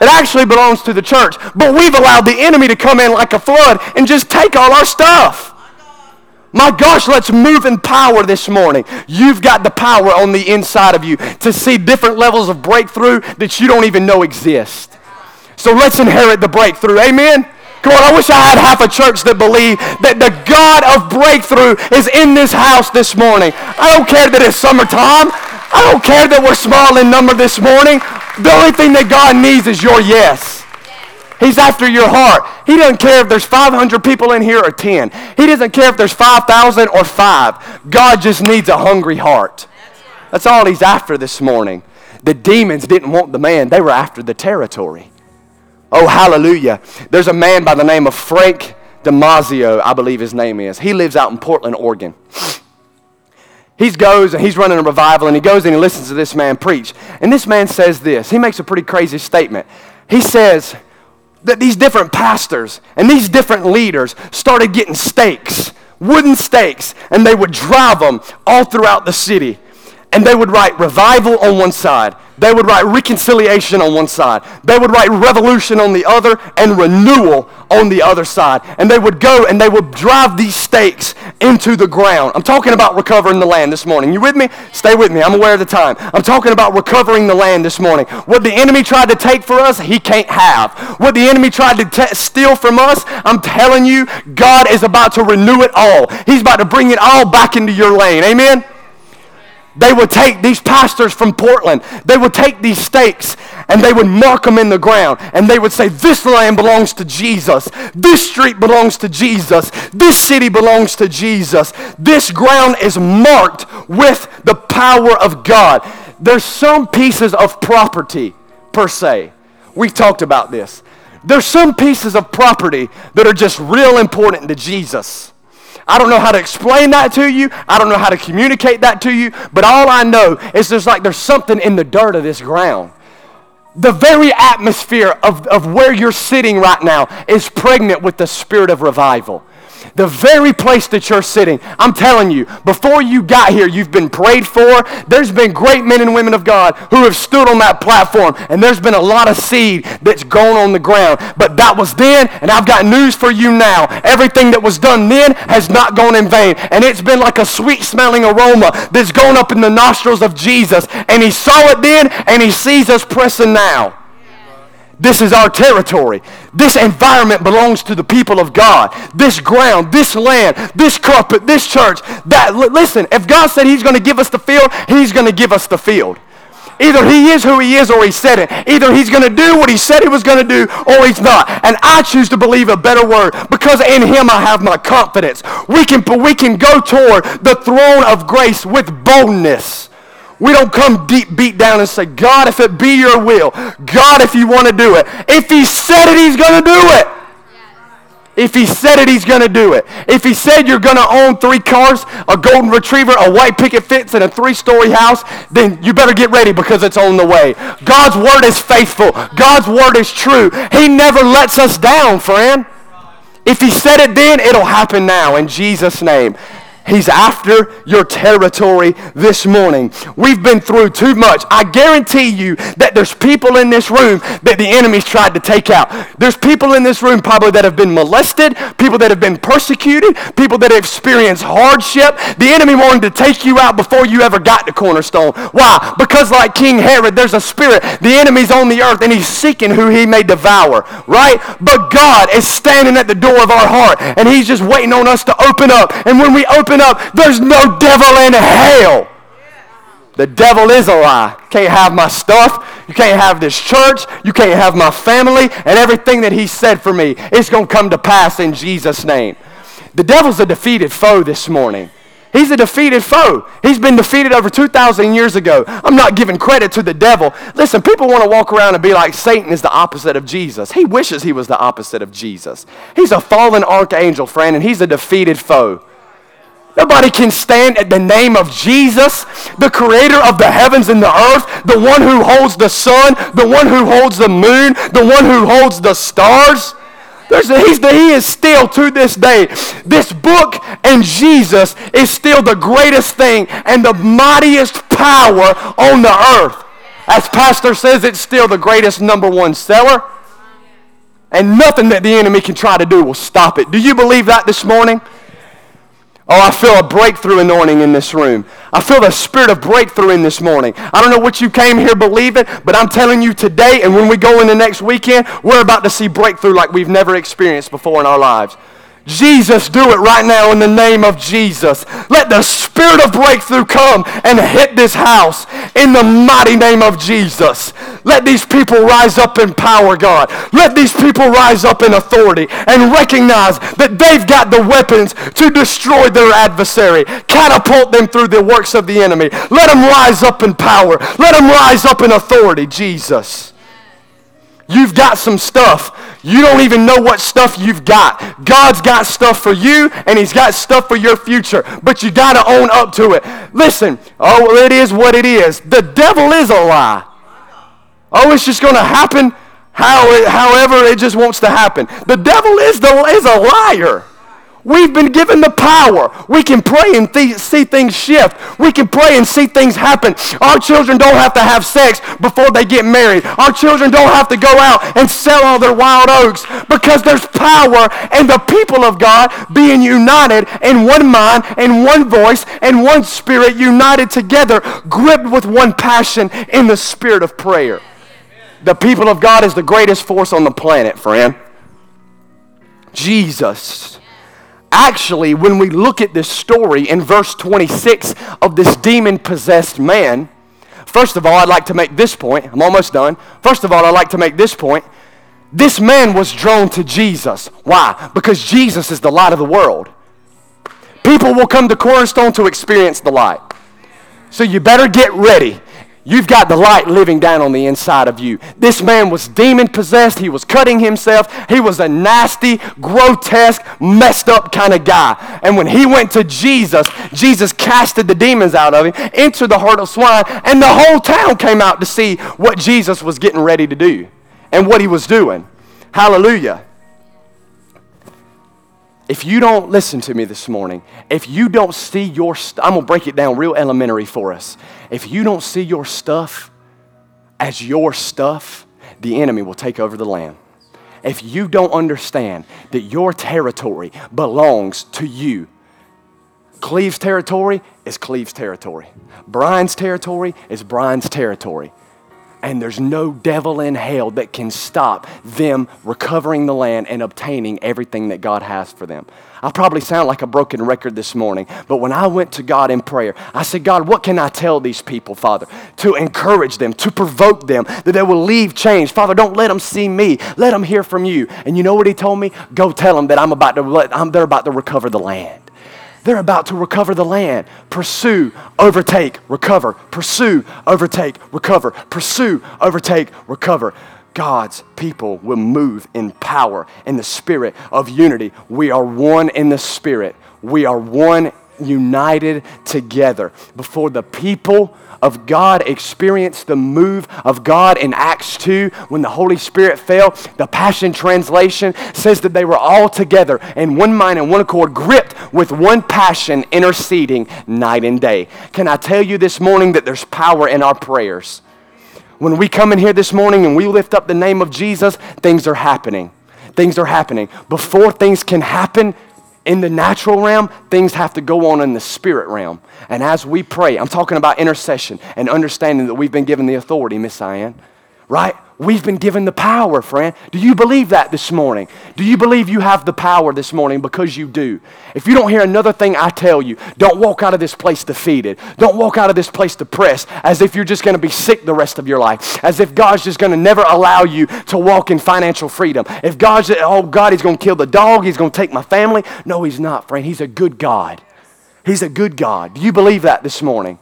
It actually belongs to the church. But we've allowed the enemy to come in like a flood and just take all our stuff. My gosh, let's move in power this morning. You've got the power on the inside of you to see different levels of breakthrough that you don't even know exist. So let's inherit the breakthrough. Amen? Come on, I wish I had half a church that believed that the God of breakthrough is in this house this morning. I don't care that it's summertime. I don't care that we're small in number this morning. The only thing that God needs is your yes. He's after your heart. He doesn't care if there's 500 people in here or 10. He doesn't care if there's 5,000 or 5. God just needs a hungry heart. That's all he's after this morning. The demons didn't want the man, they were after the territory. Oh, hallelujah. There's a man by the name of Frank Damazio, I believe his name is. He lives out in Portland, Oregon. He goes and he's running a revival and he goes and he listens to this man preach. And this man says this. He makes a pretty crazy statement. He says that these different pastors and these different leaders started getting stakes, wooden stakes, and they would drive them all throughout the city. And they would write revival on one side they would write reconciliation on one side. They would write revolution on the other and renewal on the other side. And they would go and they would drive these stakes into the ground. I'm talking about recovering the land this morning. You with me? Stay with me. I'm aware of the time. I'm talking about recovering the land this morning. What the enemy tried to take for us, he can't have. What the enemy tried to t- steal from us, I'm telling you, God is about to renew it all. He's about to bring it all back into your lane. Amen? They would take these pastors from Portland, they would take these stakes and they would mark them in the ground. And they would say, This land belongs to Jesus. This street belongs to Jesus. This city belongs to Jesus. This ground is marked with the power of God. There's some pieces of property, per se. We've talked about this. There's some pieces of property that are just real important to Jesus. I don't know how to explain that to you. I don't know how to communicate that to you. But all I know is there's like there's something in the dirt of this ground. The very atmosphere of, of where you're sitting right now is pregnant with the spirit of revival the very place that you're sitting. I'm telling you, before you got here, you've been prayed for. There's been great men and women of God who have stood on that platform, and there's been a lot of seed that's gone on the ground. But that was then, and I've got news for you now. Everything that was done then has not gone in vain, and it's been like a sweet smelling aroma that's gone up in the nostrils of Jesus. And he saw it then, and he sees us pressing now. This is our territory. This environment belongs to the people of God. This ground, this land, this carpet, this church. That listen, if God said he's going to give us the field, he's going to give us the field. Either he is who he is or he said it. Either he's going to do what he said he was going to do or he's not. And I choose to believe a better word because in him I have my confidence. We can, we can go toward the throne of grace with boldness. We don't come deep beat down and say, God, if it be your will, God, if you want to do it. If he said it, he's going to do it. If he said it, he's going to do it. If he said you're going to own three cars, a golden retriever, a white picket fence, and a three-story house, then you better get ready because it's on the way. God's word is faithful. God's word is true. He never lets us down, friend. If he said it then, it'll happen now in Jesus' name. He's after your territory this morning. We've been through too much. I guarantee you that there's people in this room that the enemy's tried to take out. There's people in this room probably that have been molested, people that have been persecuted, people that have experienced hardship. The enemy wanted to take you out before you ever got to Cornerstone. Why? Because like King Herod, there's a spirit. The enemy's on the earth and he's seeking who he may devour, right? But God is standing at the door of our heart and he's just waiting on us to open up. And when we open open up, there's no devil in hell. The devil is a lie. Can't have my stuff. You can't have this church. You can't have my family and everything that he said for me. It's going to come to pass in Jesus' name. The devil's a defeated foe this morning. He's a defeated foe. He's been defeated over 2,000 years ago. I'm not giving credit to the devil. Listen, people want to walk around and be like Satan is the opposite of Jesus. He wishes he was the opposite of Jesus. He's a fallen archangel, friend, and he's a defeated foe. Nobody can stand at the name of Jesus, the creator of the heavens and the earth, the one who holds the sun, the one who holds the moon, the one who holds the stars. The, he is still to this day. This book and Jesus is still the greatest thing and the mightiest power on the earth. As Pastor says, it's still the greatest number one seller. And nothing that the enemy can try to do will stop it. Do you believe that this morning? Oh, I feel a breakthrough anointing in this room. I feel the spirit of breakthrough in this morning. I don't know what you came here believing, but I'm telling you today, and when we go in the next weekend, we're about to see breakthrough like we've never experienced before in our lives. Jesus, do it right now in the name of Jesus. Let the spirit of breakthrough come and hit this house in the mighty name of Jesus. Let these people rise up in power, God. Let these people rise up in authority and recognize that they've got the weapons to destroy their adversary, catapult them through the works of the enemy. Let them rise up in power. Let them rise up in authority, Jesus. You've got some stuff. You don't even know what stuff you've got. God's got stuff for you, and He's got stuff for your future. But you got to own up to it. Listen, oh, it is what it is. The devil is a lie. Oh, it's just going to happen how it, however it just wants to happen. The devil is, the, is a liar. We've been given the power. We can pray and th- see things shift. We can pray and see things happen. Our children don't have to have sex before they get married. Our children don't have to go out and sell all their wild oats because there's power and the people of God being united in one mind and one voice and one spirit united together, gripped with one passion in the spirit of prayer. The people of God is the greatest force on the planet, friend. Jesus actually, when we look at this story in verse 26 of this demon possessed man, first of all, I'd like to make this point. I'm almost done. First of all, I'd like to make this point. This man was drawn to Jesus. Why? Because Jesus is the light of the world. People will come to Cornerstone to experience the light. So you better get ready You've got the light living down on the inside of you. This man was demon possessed. He was cutting himself. He was a nasty, grotesque, messed up kind of guy. And when he went to Jesus, Jesus casted the demons out of him, entered the herd of swine, and the whole town came out to see what Jesus was getting ready to do and what he was doing. Hallelujah. If you don't listen to me this morning, if you don't see your, st- I'm going to break it down real elementary for us. If you don't see your stuff as your stuff, the enemy will take over the land. If you don't understand that your territory belongs to you, Cleve's territory is Cleve's territory. Brian's territory is Brian's territory and there's no devil in hell that can stop them recovering the land and obtaining everything that God has for them. I probably sound like a broken record this morning, but when I went to God in prayer, I said, God, what can I tell these people, Father, to encourage them, to provoke them, that they will leave changed? Father, don't let them see me. Let them hear from you. And you know what he told me? Go tell them that I'm about to let, I'm, they're about to recover the land. They're about to recover the land. Pursue, overtake, recover. Pursue, overtake, recover. Pursue, overtake, recover. God's people will move in power in the spirit of unity. We are one in the spirit. We are one united together before the people of God experienced the move of God in Acts 2 when the Holy Spirit fell. The Passion Translation says that they were all together in one mind and one accord, gripped with one passion, interceding night and day. Can I tell you this morning that there's power in our prayers? When we come in here this morning and we lift up the name of Jesus, things are happening. Things are happening. Before things can happen, in the natural realm, things have to go on in the spirit realm. And as we pray, I'm talking about intercession and understanding that we've been given the authority, Miss Cyan, right? We've been given the power, friend. Do you believe that this morning? Do you believe you have the power this morning? Because you do. If you don't hear another thing I tell you, don't walk out of this place defeated. Don't walk out of this place depressed as if you're just going to be sick the rest of your life. As if God's just going to never allow you to walk in financial freedom. If God's, oh, God, He's going to kill the dog, He's going to take my family. No, He's not, friend. He's a good God. He's a good God. Do you believe that this morning?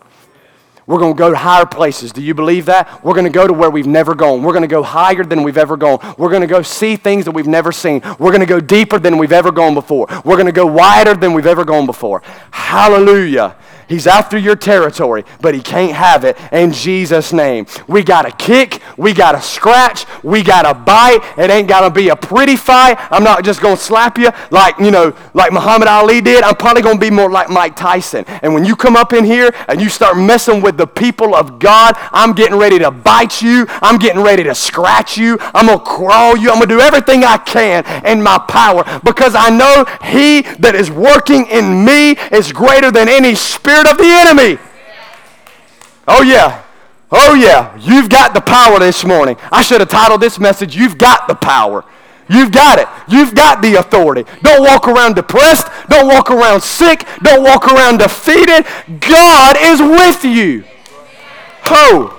We're going to go to higher places. Do you believe that? We're going to go to where we've never gone. We're going to go higher than we've ever gone. We're going to go see things that we've never seen. We're going to go deeper than we've ever gone before. We're going to go wider than we've ever gone before. Hallelujah. He's after your territory, but he can't have it in Jesus' name. We got to kick, we got to scratch, we got to bite. It ain't got to be a pretty fight. I'm not just going to slap you like, you know, like Muhammad Ali did. I'm probably going to be more like Mike Tyson. And when you come up in here and you start messing with the people of God, I'm getting ready to bite you. I'm getting ready to scratch you. I'm going to crawl you. I'm going to do everything I can in my power because I know he that is working in me is greater than any spirit spirit of the enemy. Oh, yeah. Oh, yeah. You've got the power this morning. I should have titled this message, You've Got the Power. You've got it. You've got the authority. Don't walk around depressed. Don't walk around sick. Don't walk around defeated. God is with you. Ho!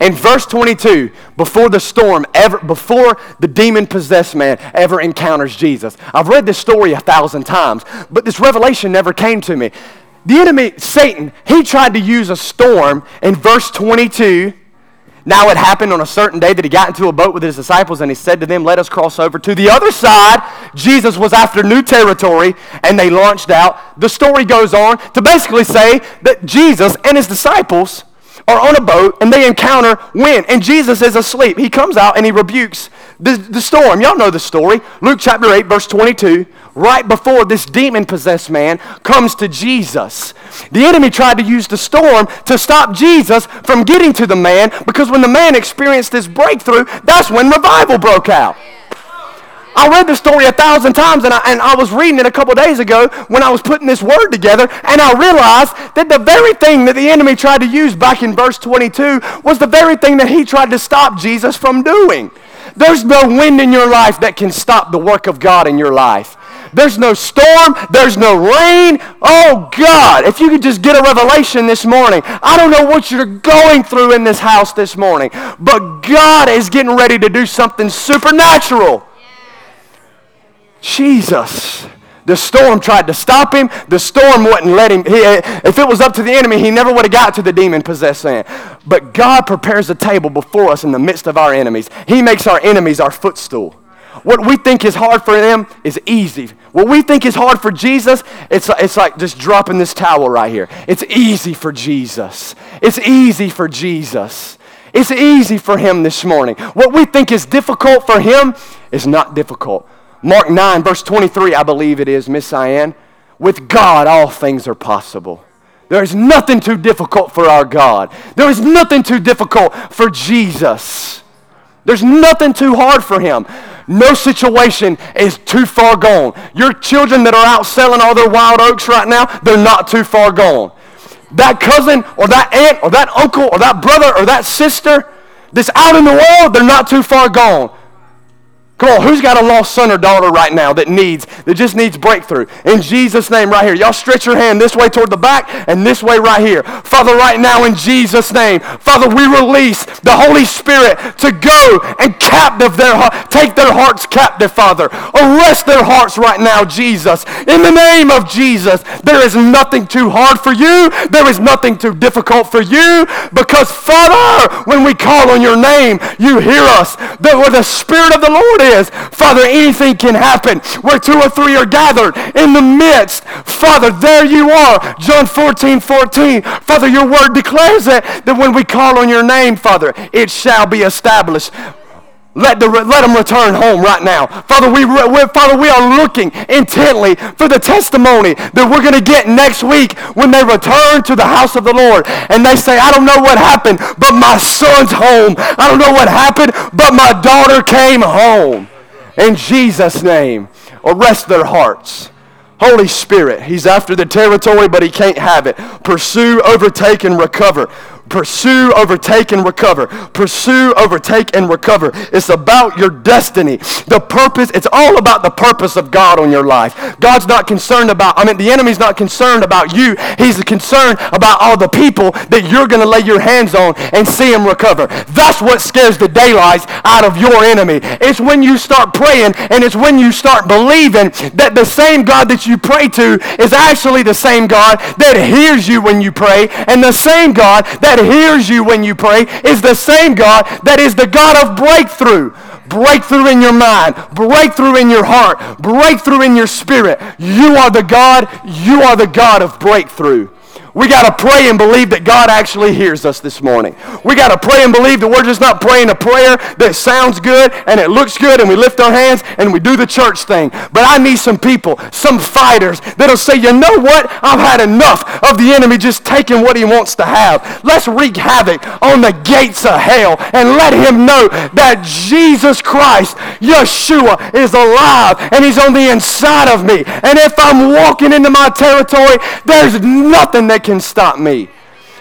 In verse 22, before the storm ever, before the demon possessed man ever encounters Jesus, I've read this story a thousand times, but this revelation never came to me. The enemy, Satan, he tried to use a storm in verse 22 now it happened on a certain day that he got into a boat with his disciples and he said to them, Let us cross over to the other side. Jesus was after new territory and they launched out. The story goes on to basically say that Jesus and his disciples are on a boat and they encounter wind and Jesus is asleep. He comes out and he rebukes the, the storm. Y'all know the story. Luke chapter 8, verse 22 right before this demon possessed man comes to Jesus. The enemy tried to use the storm to stop Jesus from getting to the man because when the man experienced this breakthrough, that's when revival broke out. I read the story a thousand times, and I, and I was reading it a couple days ago when I was putting this word together, and I realized that the very thing that the enemy tried to use back in verse 22 was the very thing that he tried to stop Jesus from doing. There's no wind in your life that can stop the work of God in your life. There's no storm. There's no rain. Oh, God, if you could just get a revelation this morning. I don't know what you're going through in this house this morning, but God is getting ready to do something supernatural. Jesus. The storm tried to stop him. The storm wouldn't let him. He, eh, if it was up to the enemy, he never would have got to the demon possessed man. But God prepares a table before us in the midst of our enemies. He makes our enemies our footstool. What we think is hard for them is easy. What we think is hard for Jesus, it's, it's like just dropping this towel right here. It's easy for Jesus. It's easy for Jesus. It's easy for him this morning. What we think is difficult for him is not difficult. Mark 9, verse 23, I believe it is, Miss Cyan. With God, all things are possible. There is nothing too difficult for our God. There is nothing too difficult for Jesus. There's nothing too hard for him. No situation is too far gone. Your children that are out selling all their wild oats right now, they're not too far gone. That cousin or that aunt or that uncle or that brother or that sister that's out in the world, they're not too far gone. Come on, who's got a lost son or daughter right now that needs, that just needs breakthrough? In Jesus' name, right here. Y'all stretch your hand this way toward the back and this way right here. Father, right now in Jesus' name, Father, we release the Holy Spirit to go and captive their heart, take their hearts captive, Father. Arrest their hearts right now, Jesus. In the name of Jesus, there is nothing too hard for you. There is nothing too difficult for you because, Father, when we call on your name, you hear us. That where the Spirit of the Lord is, is. Father, anything can happen where two or three are gathered in the midst. Father, there you are. John 14, 14. Father, your word declares that, that when we call on your name, Father, it shall be established. Let, the, let them return home right now. Father we, we, Father, we are looking intently for the testimony that we're going to get next week when they return to the house of the Lord. And they say, I don't know what happened, but my son's home. I don't know what happened, but my daughter came home. In Jesus' name, arrest their hearts. Holy Spirit, He's after the territory, but He can't have it. Pursue, overtake, and recover. Pursue, overtake, and recover. Pursue, overtake, and recover. It's about your destiny. The purpose, it's all about the purpose of God on your life. God's not concerned about, I mean, the enemy's not concerned about you. He's concerned about all the people that you're going to lay your hands on and see them recover. That's what scares the daylights out of your enemy. It's when you start praying and it's when you start believing that the same God that you pray to is actually the same God that hears you when you pray and the same God that hears you when you pray is the same God that is the God of breakthrough. Breakthrough in your mind, breakthrough in your heart, breakthrough in your spirit. You are the God, you are the God of breakthrough. We got to pray and believe that God actually hears us this morning. We got to pray and believe that we're just not praying a prayer that sounds good and it looks good and we lift our hands and we do the church thing. But I need some people, some fighters that'll say, you know what? I've had enough of the enemy just taking what he wants to have. Let's wreak havoc on the gates of hell and let him know that Jesus Christ, Yeshua, is alive and he's on the inside of me. And if I'm walking into my territory, there's nothing that can stop me.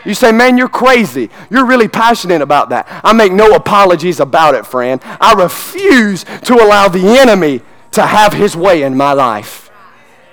You say, man, you're crazy. You're really passionate about that. I make no apologies about it, friend. I refuse to allow the enemy to have his way in my life.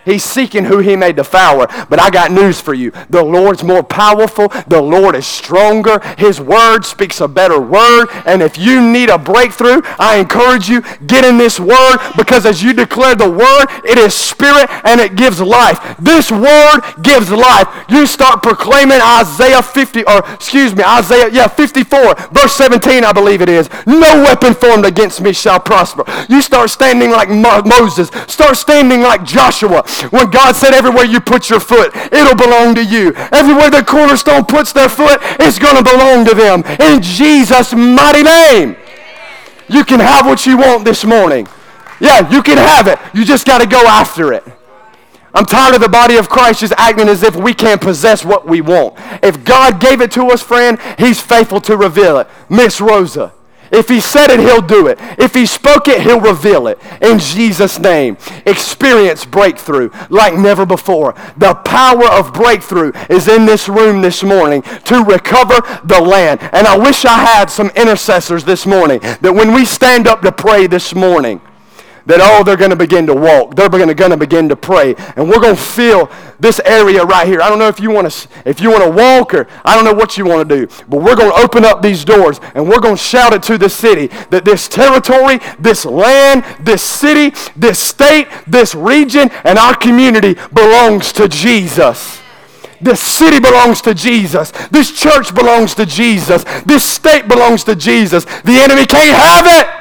He's seeking who he may devour. But I got news for you. The Lord's more powerful. The Lord is stronger. His word speaks a better word. And if you need a breakthrough, I encourage you, get in this word because as you declare the word, it is spirit and it gives life. This word gives life. You start proclaiming Isaiah 50, or excuse me, Isaiah, yeah, 54, verse 17, I believe it is. No weapon formed against me shall prosper. You start standing like Mo- Moses. Start standing like Joshua. When God said, everywhere you put your foot, it'll belong to you. Everywhere the cornerstone puts their foot, it's going to belong to them. In Jesus' mighty name. You can have what you want this morning. Yeah, you can have it. You just got to go after it. I'm tired of the body of Christ just acting as if we can't possess what we want. If God gave it to us, friend, He's faithful to reveal it. Miss Rosa. If he said it, he'll do it. If he spoke it, he'll reveal it. In Jesus' name, experience breakthrough like never before. The power of breakthrough is in this room this morning to recover the land. And I wish I had some intercessors this morning that when we stand up to pray this morning, that oh they're going to begin to walk they're going to, begin to pray and we're going to feel this area right here i don't know if you want to if you want to walk or i don't know what you want to do but we're going to open up these doors and we're going to shout it to the city that this territory this land this city this state this region and our community belongs to jesus this city belongs to Jesus. This church belongs to Jesus. This state belongs to Jesus. The enemy can't have it.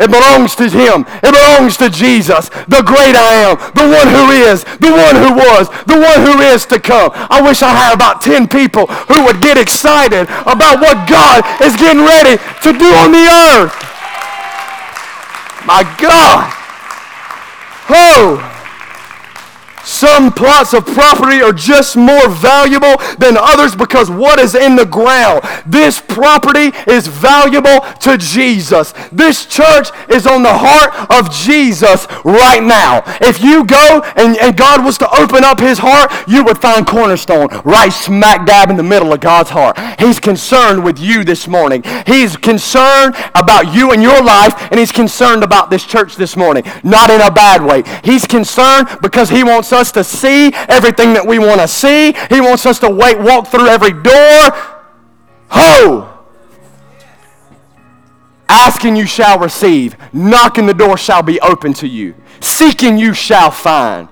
It belongs to Him. It belongs to Jesus, the great I am, the one who is, the one who was, the one who is to come. I wish I had about 10 people who would get excited about what God is getting ready to do on the earth. My God. Oh. Some plots of property are just more valuable than others because what is in the ground. This property is valuable to Jesus. This church is on the heart of Jesus right now. If you go and, and God was to open up his heart, you would find Cornerstone right smack dab in the middle of God's heart. He's concerned with you this morning. He's concerned about you and your life, and he's concerned about this church this morning. Not in a bad way. He's concerned because he wants us to see everything that we want to see. He wants us to wait, walk through every door. Ho! Asking you shall receive. Knocking the door shall be open to you. Seeking you shall find.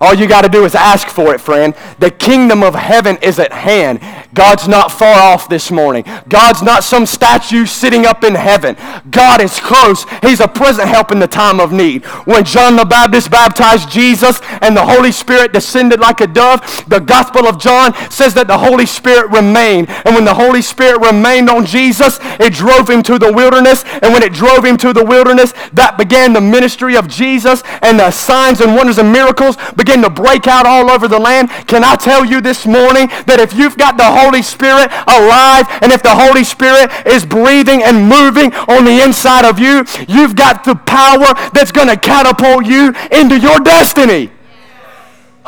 All you got to do is ask for it, friend. The kingdom of heaven is at hand. God's not far off this morning. God's not some statue sitting up in heaven. God is close. He's a present help in the time of need. When John the Baptist baptized Jesus and the Holy Spirit descended like a dove, the Gospel of John says that the Holy Spirit remained. And when the Holy Spirit remained on Jesus, it drove him to the wilderness. And when it drove him to the wilderness, that began the ministry of Jesus and the signs and wonders and miracles began to break out all over the land, can I tell you this morning that if you've got the Holy Spirit alive and if the Holy Spirit is breathing and moving on the inside of you, you've got the power that's going to catapult you into your destiny.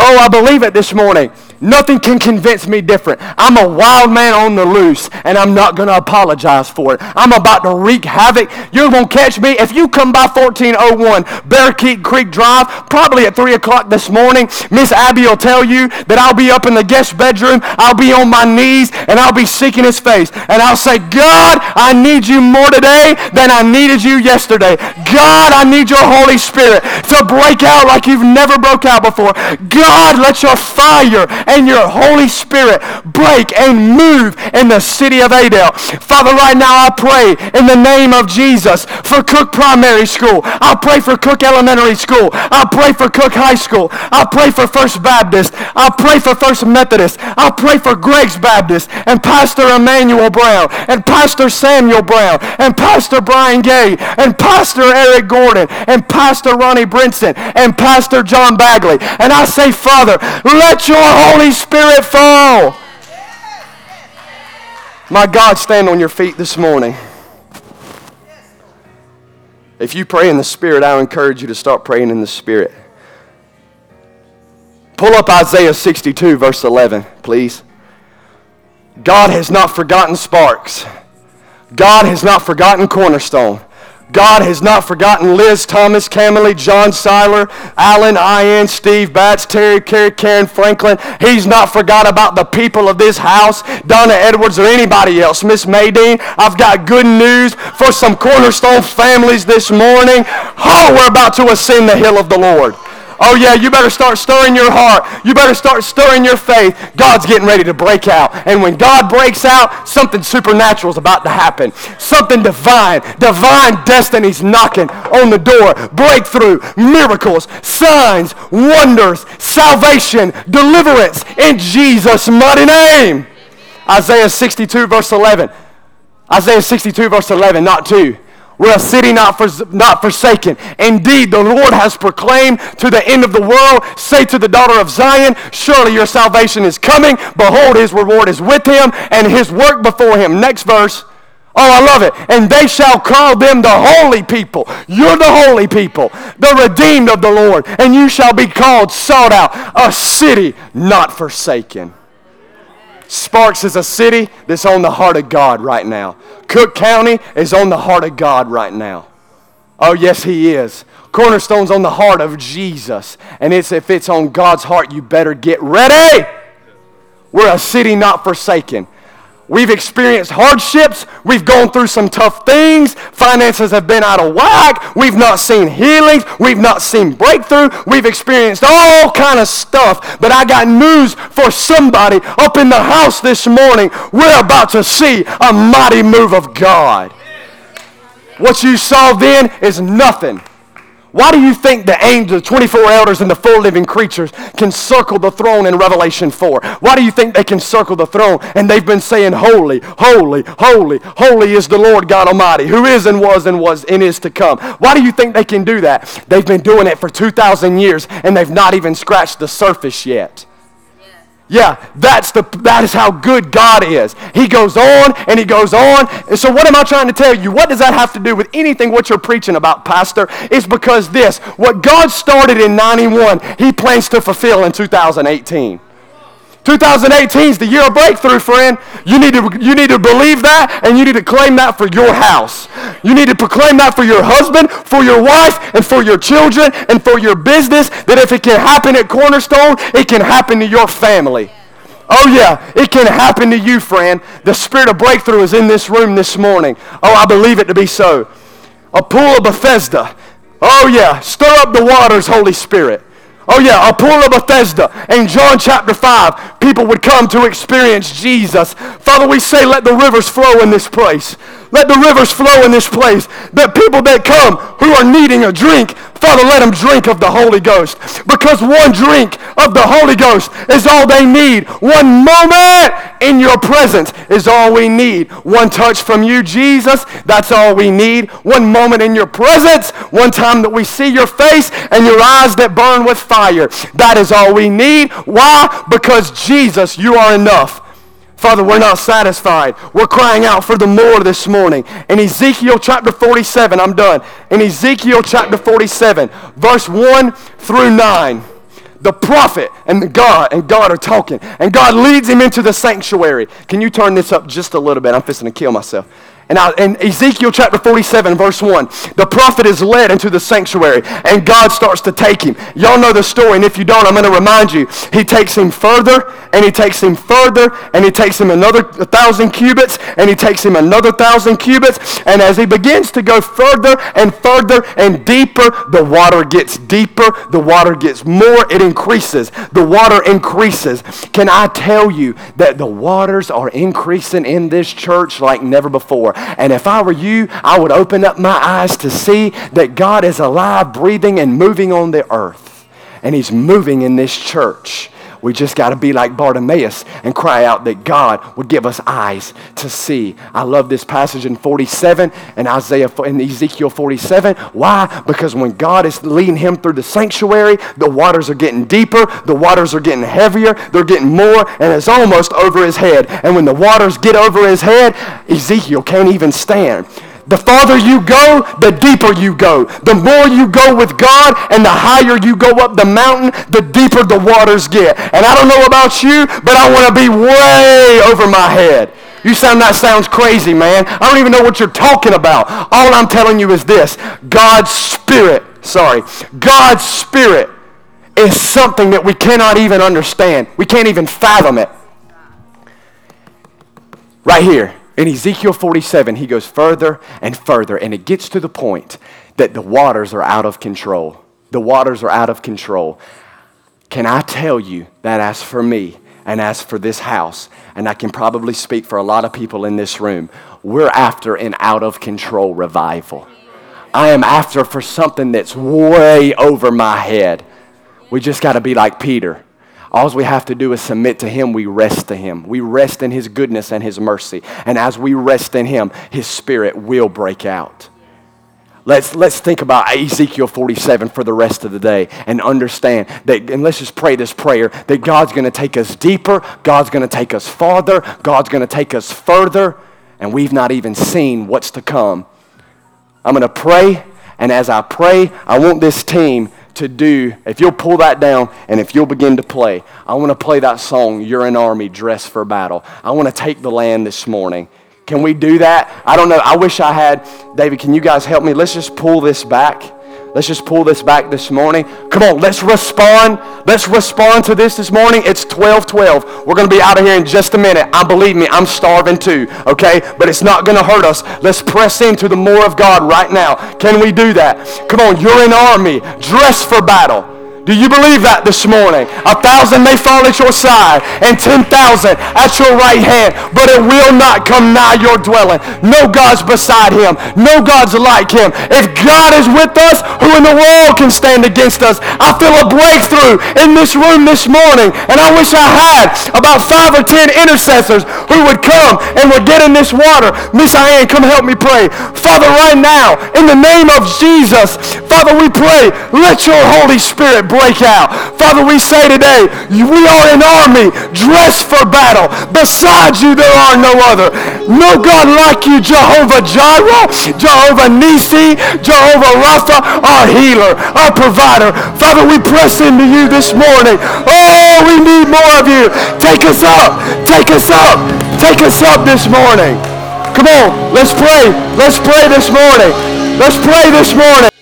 Oh, I believe it this morning. Nothing can convince me different. I'm a wild man on the loose, and I'm not going to apologize for it. I'm about to wreak havoc. You're going to catch me. If you come by 1401 Bearkeet Creek Drive, probably at 3 o'clock this morning, Miss Abby will tell you that I'll be up in the guest bedroom. I'll be on my knees, and I'll be seeking his face. And I'll say, God, I need you more today than I needed you yesterday. God, I need your Holy Spirit to break out like you've never broke out before. God, let your fire and your Holy Spirit break and move in the city of Adel. Father, right now I pray in the name of Jesus for Cook Primary School. I pray for Cook Elementary School. I pray for Cook High School. I pray for First Baptist. I pray for First Methodist. I pray for Greg's Baptist and Pastor Emmanuel Brown and Pastor Samuel Brown and Pastor Brian Gay and Pastor Eric Gordon and Pastor Ronnie Brinson and Pastor John Bagley. And I say, Father, let your Holy Spirit fall. My God, stand on your feet this morning. If you pray in the Spirit, I encourage you to start praying in the Spirit. Pull up Isaiah 62, verse 11, please. God has not forgotten Sparks. God has not forgotten Cornerstone. God has not forgotten Liz, Thomas, Camille, John Seiler, Alan, Ian, Steve, Batts, Terry, Carrie, Karen, Franklin. He's not forgot about the people of this house, Donna Edwards, or anybody else. Miss Maydeen, I've got good news for some cornerstone families this morning. Oh, we're about to ascend the hill of the Lord. Oh, yeah, you better start stirring your heart. You better start stirring your faith. God's getting ready to break out. And when God breaks out, something supernatural is about to happen. Something divine. Divine destiny's knocking on the door. Breakthrough, miracles, signs, wonders, salvation, deliverance in Jesus' mighty name. Isaiah 62, verse 11. Isaiah 62, verse 11, not 2. We're a city not, for, not forsaken. Indeed, the Lord has proclaimed to the end of the world, say to the daughter of Zion, surely your salvation is coming. Behold, his reward is with him and his work before him. Next verse. Oh, I love it. And they shall call them the holy people. You're the holy people, the redeemed of the Lord. And you shall be called, sought out, a city not forsaken. Sparks is a city that's on the heart of God right now. Cook County is on the heart of God right now. Oh, yes, He is. Cornerstone's on the heart of Jesus. And it's if it's on God's heart, you better get ready. We're a city not forsaken. We've experienced hardships. We've gone through some tough things. Finances have been out of whack. We've not seen healings. We've not seen breakthrough. We've experienced all kind of stuff. But I got news for somebody up in the house this morning. We're about to see a mighty move of God. What you saw then is nothing why do you think the angels, the 24 elders, and the four living creatures can circle the throne in Revelation 4? Why do you think they can circle the throne and they've been saying, Holy, holy, holy, holy is the Lord God Almighty, who is and was and was and is to come? Why do you think they can do that? They've been doing it for 2,000 years and they've not even scratched the surface yet. Yeah, that's the that is how good God is. He goes on and he goes on. And so what am I trying to tell you? What does that have to do with anything what you're preaching about, pastor? It's because this, what God started in 91, he plans to fulfill in 2018. 2018 is the year of breakthrough, friend. You need, to, you need to believe that and you need to claim that for your house. You need to proclaim that for your husband, for your wife, and for your children, and for your business. That if it can happen at Cornerstone, it can happen to your family. Oh, yeah, it can happen to you, friend. The spirit of breakthrough is in this room this morning. Oh, I believe it to be so. A pool of Bethesda. Oh, yeah, stir up the waters, Holy Spirit. Oh, yeah, a pool of Bethesda. In John chapter 5, people would come to experience Jesus. Father, we say, let the rivers flow in this place. Let the rivers flow in this place. That people that come who are needing a drink, Father, let them drink of the Holy Ghost. Because one drink of the Holy Ghost is all they need. One moment in your presence is all we need. One touch from you, Jesus, that's all we need. One moment in your presence, one time that we see your face and your eyes that burn with fire, that is all we need. Why? Because Jesus, you are enough. Father, we're not satisfied. We're crying out for the more this morning. In Ezekiel chapter 47, I'm done. In Ezekiel chapter 47, verse 1 through 9, the prophet and God and God are talking. And God leads him into the sanctuary. Can you turn this up just a little bit? I'm fixing to kill myself. And in Ezekiel chapter 47, verse 1, the prophet is led into the sanctuary and God starts to take him. Y'all know the story, and if you don't, I'm going to remind you. He takes him further and he takes him further and he takes him another thousand cubits and he takes him another thousand cubits. And as he begins to go further and further and deeper, the water gets deeper, the water gets more, it increases. The water increases. Can I tell you that the waters are increasing in this church like never before? And if I were you, I would open up my eyes to see that God is alive, breathing, and moving on the earth. And He's moving in this church. We just got to be like Bartimaeus and cry out that God would give us eyes to see. I love this passage in 47 and Isaiah and Ezekiel 47. Why? Because when God is leading him through the sanctuary, the waters are getting deeper, the waters are getting heavier, they're getting more, and it's almost over his head. And when the waters get over his head, Ezekiel can't even stand The farther you go, the deeper you go. The more you go with God and the higher you go up the mountain, the deeper the waters get. And I don't know about you, but I want to be way over my head. You sound that sounds crazy, man. I don't even know what you're talking about. All I'm telling you is this. God's spirit, sorry, God's spirit is something that we cannot even understand. We can't even fathom it. Right here. In Ezekiel 47, he goes further and further, and it gets to the point that the waters are out of control. The waters are out of control. Can I tell you that as for me and as for this house, and I can probably speak for a lot of people in this room, we're after an out of control revival. I am after for something that's way over my head. We just got to be like Peter. All we have to do is submit to Him. We rest to Him. We rest in His goodness and His mercy. And as we rest in Him, His Spirit will break out. Let's, let's think about Ezekiel 47 for the rest of the day and understand that, and let's just pray this prayer that God's going to take us deeper, God's going to take us farther, God's going to take us further, and we've not even seen what's to come. I'm going to pray, and as I pray, I want this team to do, if you'll pull that down and if you'll begin to play, I want to play that song, You're an Army Dressed for Battle. I want to take the land this morning. Can we do that? I don't know. I wish I had. David, can you guys help me? Let's just pull this back. Let's just pull this back this morning. Come on, let's respond. Let's respond to this this morning. It's 12:12. We're going to be out of here in just a minute. I believe me, I'm starving too, okay? But it's not going to hurt us. Let's press into the more of God right now. Can we do that? Come on, you're an army dress for battle. Do you believe that this morning? A thousand may fall at your side and 10,000 at your right hand, but it will not come nigh your dwelling. No God's beside him. No God's like him. If God is with us, who in the world can stand against us? I feel a breakthrough in this room this morning, and I wish I had about five or ten intercessors who would come and would get in this water. Miss Ian, come help me pray. Father, right now, in the name of Jesus, Father, we pray, let your Holy Spirit break out. Father, we say today, we are an army dressed for battle. Besides you, there are no other. No God like you, Jehovah Jireh, Jehovah Nisi, Jehovah Rapha, our healer, our provider. Father, we press into you this morning. Oh, we need more of you. Take us up. Take us up. Take us up this morning. Come on, let's pray. Let's pray this morning. Let's pray this morning.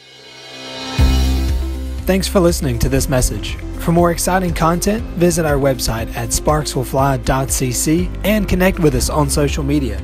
Thanks for listening to this message. For more exciting content, visit our website at sparkswillfly.cc and connect with us on social media.